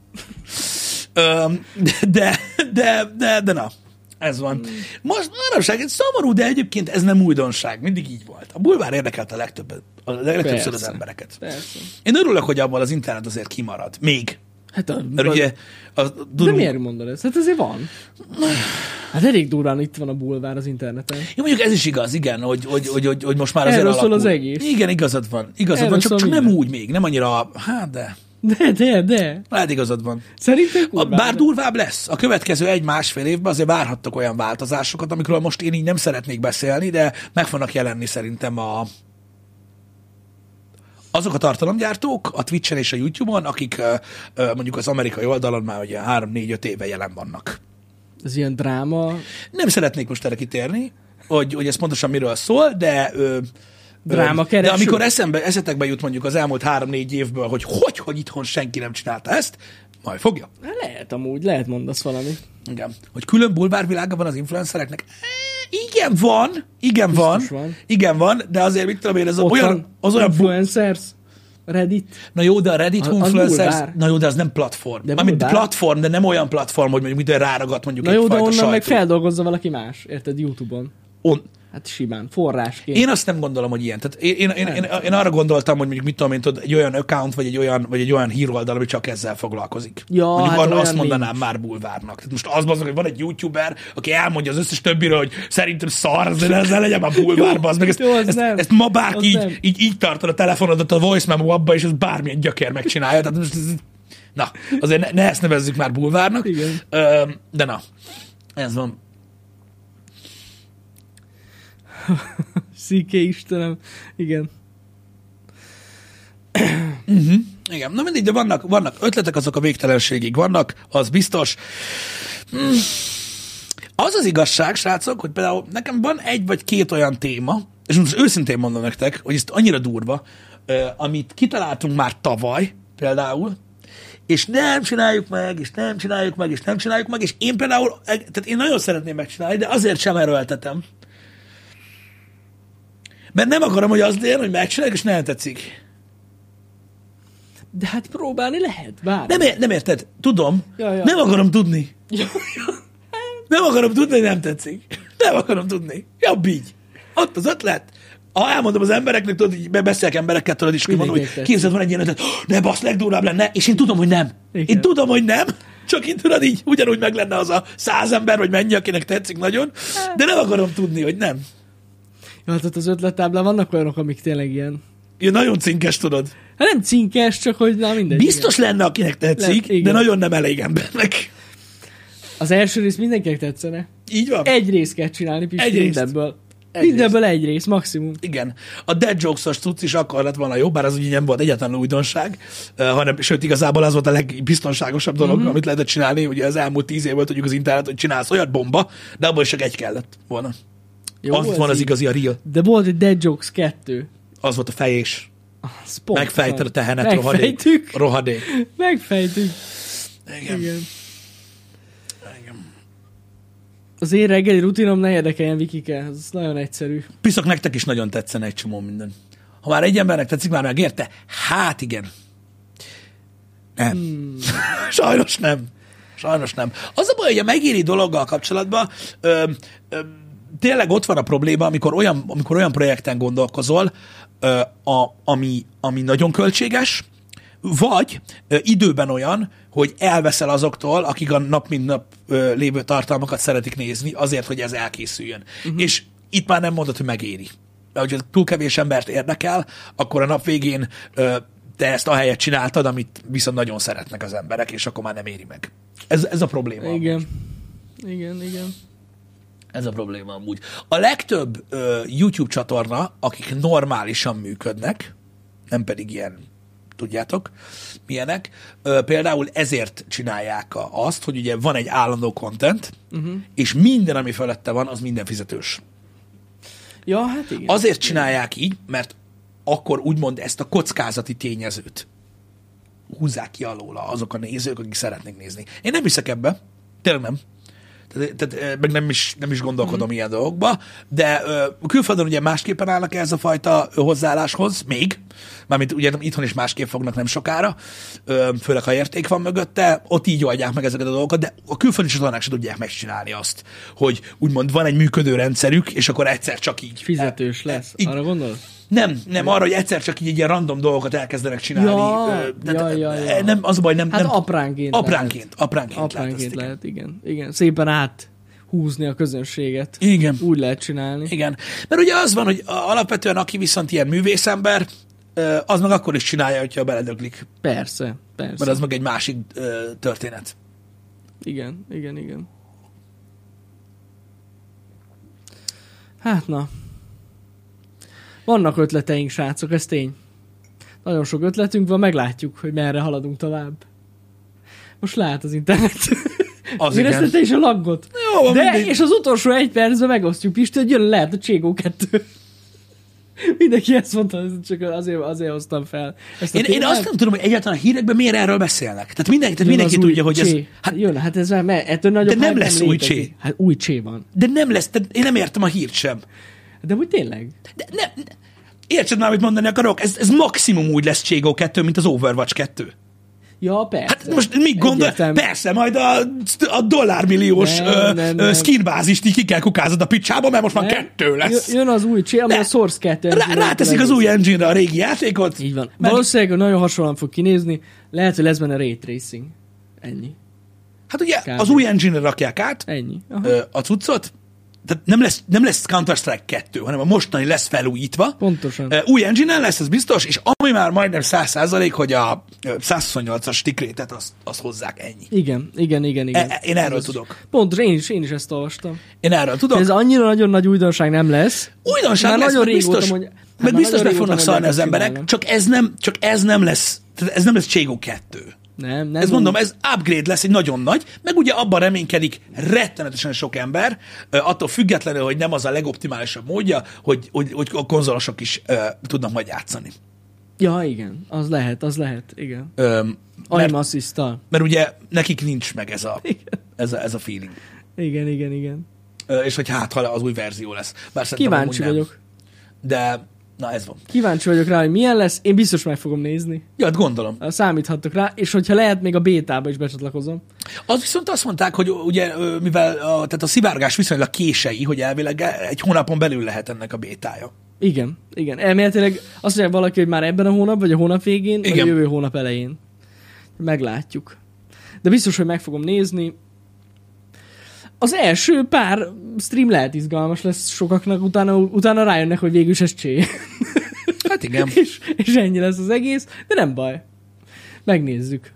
Speaker 1: De, de, de, de na, ez van. Most manapság egy szomorú, de egyébként ez nem újdonság, mindig így volt. A bulvár érdekelte a legtöbbet, a legtöbbször az
Speaker 2: Persze.
Speaker 1: embereket.
Speaker 2: Persze.
Speaker 1: Én örülök, hogy abban az internet azért kimarad. Még.
Speaker 2: Hát a,
Speaker 1: Mert ugye a
Speaker 2: de
Speaker 1: durva,
Speaker 2: miért mondod ezt? Hát azért van. Hát elég durván itt van a bulvár az interneten.
Speaker 1: Ja, mondjuk ez is igaz, igen, hogy, hogy, hogy, hogy, hogy most már azért
Speaker 2: Erről szól
Speaker 1: alakul.
Speaker 2: az egész.
Speaker 1: Igen, igazad van. Igazad
Speaker 2: Erről
Speaker 1: van, csak,
Speaker 2: szól
Speaker 1: csak nem úgy még, nem annyira, hát de,
Speaker 2: De, de, de.
Speaker 1: lehet igazad van.
Speaker 2: Szerintem
Speaker 1: A,
Speaker 2: kurvára.
Speaker 1: bár durvább lesz. A következő egy-másfél évben azért várhattok olyan változásokat, amikről most én így nem szeretnék beszélni, de meg fognak jelenni szerintem a, azok a tartalomgyártók a Twitch-en és a YouTube-on, akik mondjuk az amerikai oldalon már ugye 3-4-5 éve jelen vannak.
Speaker 2: Ez ilyen dráma.
Speaker 1: Nem szeretnék most erre kitérni, hogy, hogy ez pontosan miről szól, de ö,
Speaker 2: Dráma
Speaker 1: de
Speaker 2: kereső.
Speaker 1: amikor eszembe, eszetekbe jut mondjuk az elmúlt három-négy évből, hogy hogy, hogy itthon senki nem csinálta ezt, majd fogja.
Speaker 2: Hát lehet amúgy, lehet mondasz valami.
Speaker 1: Igen. Hogy külön bulvárvilága van az influencereknek? Igen, van. Igen, van.
Speaker 2: van.
Speaker 1: Igen, van, de azért mit tudom én, ez
Speaker 2: Ott
Speaker 1: olyan, az olyan
Speaker 2: influencers, Reddit.
Speaker 1: Na jó, de a Reddit
Speaker 2: az
Speaker 1: influencers,
Speaker 2: bulvár.
Speaker 1: na jó, de az nem platform.
Speaker 2: De bulvár.
Speaker 1: platform, de nem olyan platform, hogy mondjuk mitől ráragat mondjuk
Speaker 2: Na jó, de onnan meg feldolgozza valaki más, érted, YouTube-on.
Speaker 1: On,
Speaker 2: Hát simán, forrásként.
Speaker 1: Én azt nem gondolom, hogy ilyen. Tehát én, én, én, én, arra gondoltam, hogy mondjuk mit tudom én, tudod, egy olyan account, vagy egy olyan, vagy egy olyan híroldal, ami csak ezzel foglalkozik.
Speaker 2: Ja,
Speaker 1: mondjuk
Speaker 2: hát
Speaker 1: van,
Speaker 2: olyan
Speaker 1: azt mondanám
Speaker 2: nincs.
Speaker 1: már bulvárnak. Tehát most az bazd, meg, hogy van egy youtuber, aki elmondja az összes többiről, hogy szerintem szar, de ezzel legyen már bulvárba. Az meg ezt,
Speaker 2: Jó,
Speaker 1: ezt,
Speaker 2: nem.
Speaker 1: ezt ma bárki így,
Speaker 2: nem.
Speaker 1: így, így tartod a telefonodat a voice memo abba, és ez bármilyen gyökér megcsinálja. Tehát most ez, na, azért ne, ne ezt nevezzük már bulvárnak.
Speaker 2: Igen.
Speaker 1: Ö, de na, ez van.
Speaker 2: CK Istenem. Igen.
Speaker 1: Igen, na mindig, de vannak, vannak ötletek, azok a végtelenségig vannak, az biztos. Hmm. Az az igazság, srácok, hogy például nekem van egy vagy két olyan téma, és most őszintén mondom nektek, hogy ez annyira durva, amit kitaláltunk már tavaly például, és nem csináljuk meg, és nem csináljuk meg, és nem csináljuk meg, és én például, tehát én nagyon szeretném megcsinálni, de azért sem erőltetem. Mert nem akarom, hogy az legyen, hogy megcsináljuk, és nem tetszik.
Speaker 2: De hát próbálni lehet, bár.
Speaker 1: Nem, ér- nem érted? Tudom.
Speaker 2: Ja, ja.
Speaker 1: Nem akarom tudni.
Speaker 2: Ja, ja.
Speaker 1: Nem akarom tudni, hogy nem tetszik. Nem akarom tudni. Jobb így. Ott az ötlet. Ha elmondom az embereknek, tudod, így be- beszélek emberekkel, tudod, és kimondom, hogy képzeld, van egy ilyen ötlet, "Oh, ne basz, legdurvább lenne, és én tudom, hogy nem.
Speaker 2: Igen.
Speaker 1: Én tudom, hogy nem, csak én tudod így, ugyanúgy meg lenne az a száz ember, vagy mennyi, akinek tetszik nagyon, de nem akarom tudni, hogy nem.
Speaker 2: Ja, hát ott az ötlettáblán vannak olyanok, amik tényleg ilyen.
Speaker 1: Ilyen nagyon cinkes, tudod.
Speaker 2: Hát nem cinkes, csak hogy na mindegy.
Speaker 1: Biztos lenne, akinek tetszik,
Speaker 2: Le- igen.
Speaker 1: de nagyon nem elég embernek.
Speaker 2: Igen. Az első rész mindenkinek tetszene.
Speaker 1: Így van.
Speaker 2: Egy részt kell csinálni, Pisti,
Speaker 1: Egy
Speaker 2: mindenből.
Speaker 1: Egy
Speaker 2: mindenből egy rész, maximum.
Speaker 1: Igen. A Dead Jokes-os cucc is akkor lett volna jó, bár az ugye nem volt egyetlen újdonság, hanem, sőt, igazából az volt a legbiztonságosabb dolog,
Speaker 2: Mhm.
Speaker 1: mm-hmm. amit lehetett csinálni. Ugye az elmúlt tíz év volt, tudjuk az internet, hogy csinálsz olyat bomba, de abból is csak egy kellett volna.
Speaker 2: Jó,
Speaker 1: az
Speaker 2: ez
Speaker 1: van az
Speaker 2: így.
Speaker 1: igazi, a real.
Speaker 2: De volt egy Dead Jokes 2.
Speaker 1: Az volt a fejés.
Speaker 2: Az.
Speaker 1: Megfejted a tehenet, rohadék.
Speaker 2: Megfejtük.
Speaker 1: Rohadék.
Speaker 2: Megfejtük.
Speaker 1: Igen.
Speaker 2: Igen.
Speaker 1: Igen.
Speaker 2: Az én reggeli rutinom ne érdekeljen Vikike, ez nagyon egyszerű.
Speaker 1: Piszok nektek is nagyon tetszene egy csomó minden. Ha már egy embernek tetszik, már megérte? Hát igen. Nem. Hmm. Sajnos nem. Sajnos nem. Az a baj, hogy a megéri dologgal kapcsolatban ö, ö, tényleg ott van a probléma, amikor olyan, amikor olyan projekten gondolkozol, ö, a, ami, ami nagyon költséges, vagy ö, időben olyan, hogy elveszel azoktól, akik a nap mint nap ö, lévő tartalmakat szeretik nézni, azért, hogy ez elkészüljön. Uh-huh. És itt már nem mondod, hogy megéri. Mert hogyha túl kevés embert érdekel, akkor a nap végén ö, te ezt ahelyett csináltad, amit viszont nagyon szeretnek az emberek, és akkor már nem éri meg. Ez, ez a probléma.
Speaker 2: Igen. Igen, igen.
Speaker 1: Ez a probléma amúgy. A legtöbb ö, YouTube csatorna, akik normálisan működnek, nem pedig ilyen, tudjátok, milyenek, ö, például ezért csinálják azt, hogy ugye van egy állandó content, uh-huh. és minden, ami felette van, az minden fizetős.
Speaker 2: Ja, hát igen.
Speaker 1: Azért csinálják így, mert akkor úgymond ezt a kockázati tényezőt húzzák ki alóla azok a nézők, akik szeretnék nézni. Én nem hiszek ebbe, tényleg nem. Tehát, tehát eh, meg nem is, nem is gondolkodom mm. ilyen dolgokba, de ö, külföldön ugye másképpen állnak ez a fajta hozzáálláshoz, még, mármint ugye itthon is másképp fognak nem sokára, ö, főleg ha érték van mögötte, ott így oldják meg ezeket a dolgokat, de a külföldi csatornák se tudják megcsinálni azt, hogy úgymond van egy működő rendszerük, és akkor egyszer csak így.
Speaker 2: Fizetős lesz.
Speaker 1: Így-
Speaker 2: Arra gondolsz?
Speaker 1: Nem, nem arra, hogy egyszer csak így ilyen random dolgokat elkezdenek csinálni.
Speaker 2: Ja,
Speaker 1: de-
Speaker 2: ja, ja, ja.
Speaker 1: Nem, az a baj, nem.
Speaker 2: Hát
Speaker 1: nem
Speaker 2: apránként
Speaker 1: Apránként, apránként, lehet
Speaker 2: Apránként
Speaker 1: ezt, igen.
Speaker 2: lehet, igen. igen. Szépen át húzni a közönséget.
Speaker 1: Igen.
Speaker 2: Úgy lehet csinálni.
Speaker 1: Igen. Mert ugye az van, hogy alapvetően aki viszont ilyen művészember, az meg akkor is csinálja, hogyha beledöglik.
Speaker 2: Persze, persze.
Speaker 1: Mert az meg egy másik történet.
Speaker 2: Igen, igen, igen. Hát na. Vannak ötleteink, srácok, ez tény. Nagyon sok ötletünk van, meglátjuk, hogy merre haladunk tovább. Most lát az internet.
Speaker 1: Az
Speaker 2: Érezted
Speaker 1: igen.
Speaker 2: te is a laggot?
Speaker 1: Jó, van,
Speaker 2: De,
Speaker 1: mindegy.
Speaker 2: és az utolsó egy percben megosztjuk Pisti, hogy jön lehet a Cségó 2. Mindenki ezt mondta, csak azért, azért hoztam fel. Ezt
Speaker 1: Én, én azt nem tudom, hogy egyáltalán a hírekben miért erről beszélnek. Tehát mindenki, tehát
Speaker 2: Jön
Speaker 1: mindenki
Speaker 2: új
Speaker 1: tudja, hogy ez...
Speaker 2: Csé.
Speaker 1: Hát,
Speaker 2: Jön, hát ez már, ettől nagyobb
Speaker 1: De nem lesz új
Speaker 2: létezik.
Speaker 1: Csé.
Speaker 2: Hát új Csé van.
Speaker 1: de nem lesz, tehát én nem értem a hírt sem.
Speaker 2: De hogy tényleg?
Speaker 1: De nem, ne- értsed már, mit mondani akarok? Ez, ez maximum úgy lesz Cségó 2, mint az Overwatch 2.
Speaker 2: Ja, persze.
Speaker 1: Hát most mit gondol?
Speaker 2: Egyértelmű.
Speaker 1: Persze, majd a, a dollármilliós
Speaker 2: Nem, nem, nem.
Speaker 1: skinbázist így ki kell kukázod a picsába, mert most már
Speaker 2: Ne?
Speaker 1: kettő lesz.
Speaker 2: Jö- Jön az új Csé, ami
Speaker 1: De-
Speaker 2: a Source 2.
Speaker 1: Rá, ráteszik az új engine-re a régi játékot.
Speaker 2: Így van.
Speaker 1: Meg-
Speaker 2: Valószínűleg nagyon hasonlóan fog kinézni. Lehet, hogy lesz benne Ray Tracing. Ennyi.
Speaker 1: Hát ugye
Speaker 2: Kb.
Speaker 1: az új engine-re rakják át
Speaker 2: Ennyi. Aha.
Speaker 1: a cuccot, tehát nem lesz, nem lesz Counter-Strike 2, hanem a mostani lesz felújítva.
Speaker 2: Pontosan.
Speaker 1: Új engine lesz, ez biztos, és ami már majdnem 100% hogy a ö, 128-as tikrétet azt, azt hozzák, ennyi.
Speaker 2: Igen, igen, igen, igen.
Speaker 1: E- e- én erről
Speaker 2: Ez-
Speaker 1: tudok.
Speaker 2: Pontos, én is, én is ezt olvastam.
Speaker 1: Én erről tudok.
Speaker 2: Ez annyira nagyon nagy újdonság nem lesz.
Speaker 1: Újdonság
Speaker 2: Már
Speaker 1: lesz,
Speaker 2: nagyon
Speaker 1: biztos,
Speaker 2: mondja- hát már
Speaker 1: biztos meg fognak szarni az emberek, csak ez nem, csak ez nem lesz, ez nem lesz Cségó 2.
Speaker 2: Nem, nem.
Speaker 1: Ez mondom, ez upgrade lesz egy nagyon nagy, meg ugye abban reménykedik rettenetesen sok ember, attól függetlenül, hogy nem az a legoptimálisabb módja, hogy, hogy, hogy a konzolosok is ö, tudnak majd játszani.
Speaker 2: Ja, igen. Az lehet, az lehet. Igen.
Speaker 1: Ö,
Speaker 2: Aim
Speaker 1: mert,
Speaker 2: assist
Speaker 1: mert ugye nekik nincs meg ez a,
Speaker 2: Igen.
Speaker 1: ez a, ez a feeling.
Speaker 2: Igen, igen, igen.
Speaker 1: Ö, és hogy hát, ha az új verzió lesz. Bár
Speaker 2: Kíváncsi
Speaker 1: nem.
Speaker 2: vagyok.
Speaker 1: De, na ez van.
Speaker 2: Kíváncsi vagyok rá, hogy milyen lesz. Én biztos meg fogom nézni.
Speaker 1: Ja, hát gondolom.
Speaker 2: Számíthattok rá, és hogyha lehet, még a bétába is becsatlakozom.
Speaker 1: Az viszont azt mondták, hogy ugye, mivel a, tehát a szivárgás viszonylag kései, hogy elvileg egy hónapon belül lehet ennek a bétája.
Speaker 2: Igen, igen. Elméletileg azt mondja valaki, hogy már ebben a hónap, vagy a hónap végén, vagy a
Speaker 1: Igen.
Speaker 2: jövő hónap elején. Meglátjuk. De biztos, hogy meg fogom nézni. Az első pár stream lehet izgalmas lesz sokaknak, utána, utána rájönnek, hogy végül is ez csé.
Speaker 1: Hát igen.
Speaker 2: és, és ennyi lesz az egész, de nem baj. Megnézzük.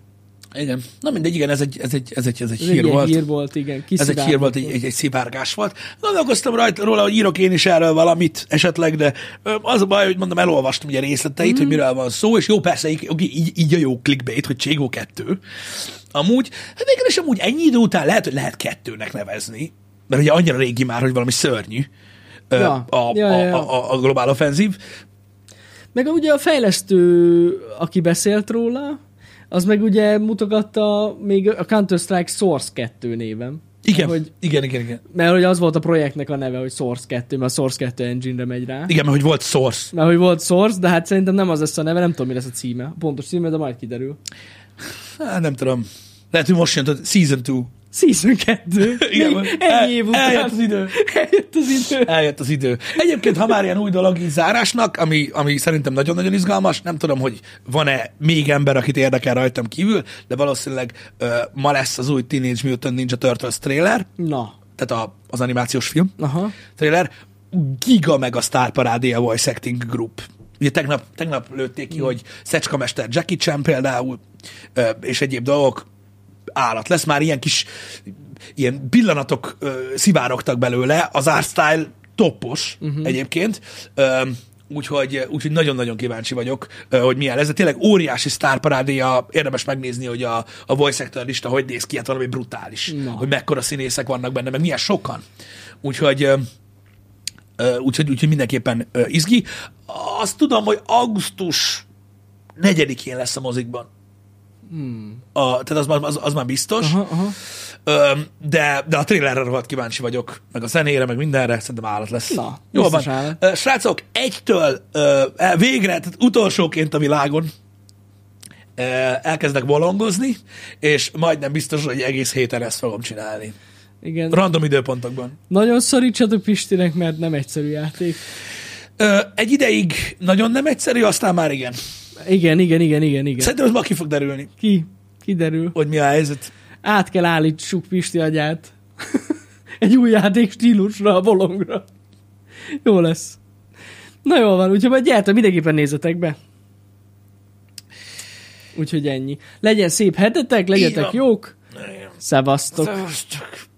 Speaker 1: Igen. Na mindegy, igen, ez egy, ez egy, ez egy, ez egy
Speaker 2: Ez
Speaker 1: hír
Speaker 2: egy
Speaker 1: volt.
Speaker 2: hír volt, igen.
Speaker 1: Ez egy hír volt, egy, egy, egy szivárgás volt. Gondolkoztam rajta róla, hogy írok én is erről valamit esetleg, de az a baj, hogy mondom, elolvastam ugye részleteit, mm. hogy miről van szó, és jó, persze, így, így, így a jó clickbait, hogy Cségó 2. Amúgy, hát végül is amúgy ennyi idő után lehet, hogy lehet kettőnek nevezni, mert ugye annyira régi már, hogy valami szörnyű
Speaker 2: Ja.
Speaker 1: a,
Speaker 2: Ja,
Speaker 1: a,
Speaker 2: ja, ja.
Speaker 1: a, a globál offenzív.
Speaker 2: Meg ugye a fejlesztő, aki beszélt róla, az meg ugye mutogatta még a Counter-Strike Source 2 néven.
Speaker 1: Igen,
Speaker 2: Hogy,
Speaker 1: igen, igen, igen.
Speaker 2: mert hogy az volt a projektnek a neve, hogy Source 2, mert a Source 2 engine-re megy rá.
Speaker 1: Igen, mert hogy volt source.
Speaker 2: Mert hogy volt Source, de hát szerintem nem az lesz a neve, nem tudom, mi lesz a címe. A pontos címe, de majd kiderül.
Speaker 1: Hát, nem tudom. Lehet, hogy most jön a Season 2.
Speaker 2: Season 2.
Speaker 1: Igen,
Speaker 2: Még
Speaker 1: el-
Speaker 2: év után.
Speaker 1: eljött az idő.
Speaker 2: Eljött az idő.
Speaker 1: Eljött az idő. Egyébként, ha már ilyen új dolog így zárásnak, ami, ami szerintem nagyon-nagyon izgalmas, nem tudom, hogy van-e még ember, akit érdekel rajtam kívül, de valószínűleg ö, ma lesz az új Teenage Mutant Ninja Turtles trailer,
Speaker 2: Na.
Speaker 1: tehát a, az animációs film
Speaker 2: Aha.
Speaker 1: trailer. Giga meg a sztárparádé a Voice Acting Group. Ugye tegnap, tegnap lőtték ki, hogy Szecska Mester Jackie Chan például, és egyéb dolgok állat lesz. Már ilyen kis ilyen pillanatok ö, szivárogtak belőle, az art style toppos uh-huh. egyébként. Ö, Úgyhogy, úgyhogy nagyon-nagyon kíváncsi vagyok, ö, hogy milyen lesz. De tényleg óriási sztárparádéja, érdemes megnézni, hogy a, a voice actor lista hogy néz ki, hát valami brutális.
Speaker 2: Na.
Speaker 1: Hogy mekkora színészek vannak benne, meg milyen sokan. Úgyhogy ö, úgyhogy, úgyhogy mindenképpen izgi. Azt tudom, hogy augusztus 4-én lesz a mozikban. Hmm. A, tehát az, már- az, az már biztos.
Speaker 2: Aha, aha.
Speaker 1: Ö, de, de a trailerre rohadt kíváncsi vagyok, meg a zenére, meg mindenre, szerintem állat lesz.
Speaker 2: Na,
Speaker 1: Jól van.
Speaker 2: állat.
Speaker 1: Srácok, egytől ö, el- végre, tehát utolsóként a világon ö, elkezdek bolongozni, és majdnem biztos, hogy egész héten ezt fogom csinálni.
Speaker 2: Igen.
Speaker 1: Random időpontokban.
Speaker 2: Nagyon szorítsatok Pistinek, mert nem egyszerű játék.
Speaker 1: Ö, egy ideig nagyon nem egyszerű, aztán már igen.
Speaker 2: Igen, igen, igen, igen, igen.
Speaker 1: Szerintem ez ma ki fog derülni,
Speaker 2: Ki? Kiderül.
Speaker 1: hogy mi a helyzet.
Speaker 2: Át kell állítsuk Pisti agyát. Egy új játék stílusra, a bolongra. Jó lesz. Na jól van, úgyhogy majd gyertek, mindenképpen nézzetek be. Úgyhogy ennyi. Legyen szép hetetek, legyetek jók. Szevasztok.
Speaker 1: Szevasztok.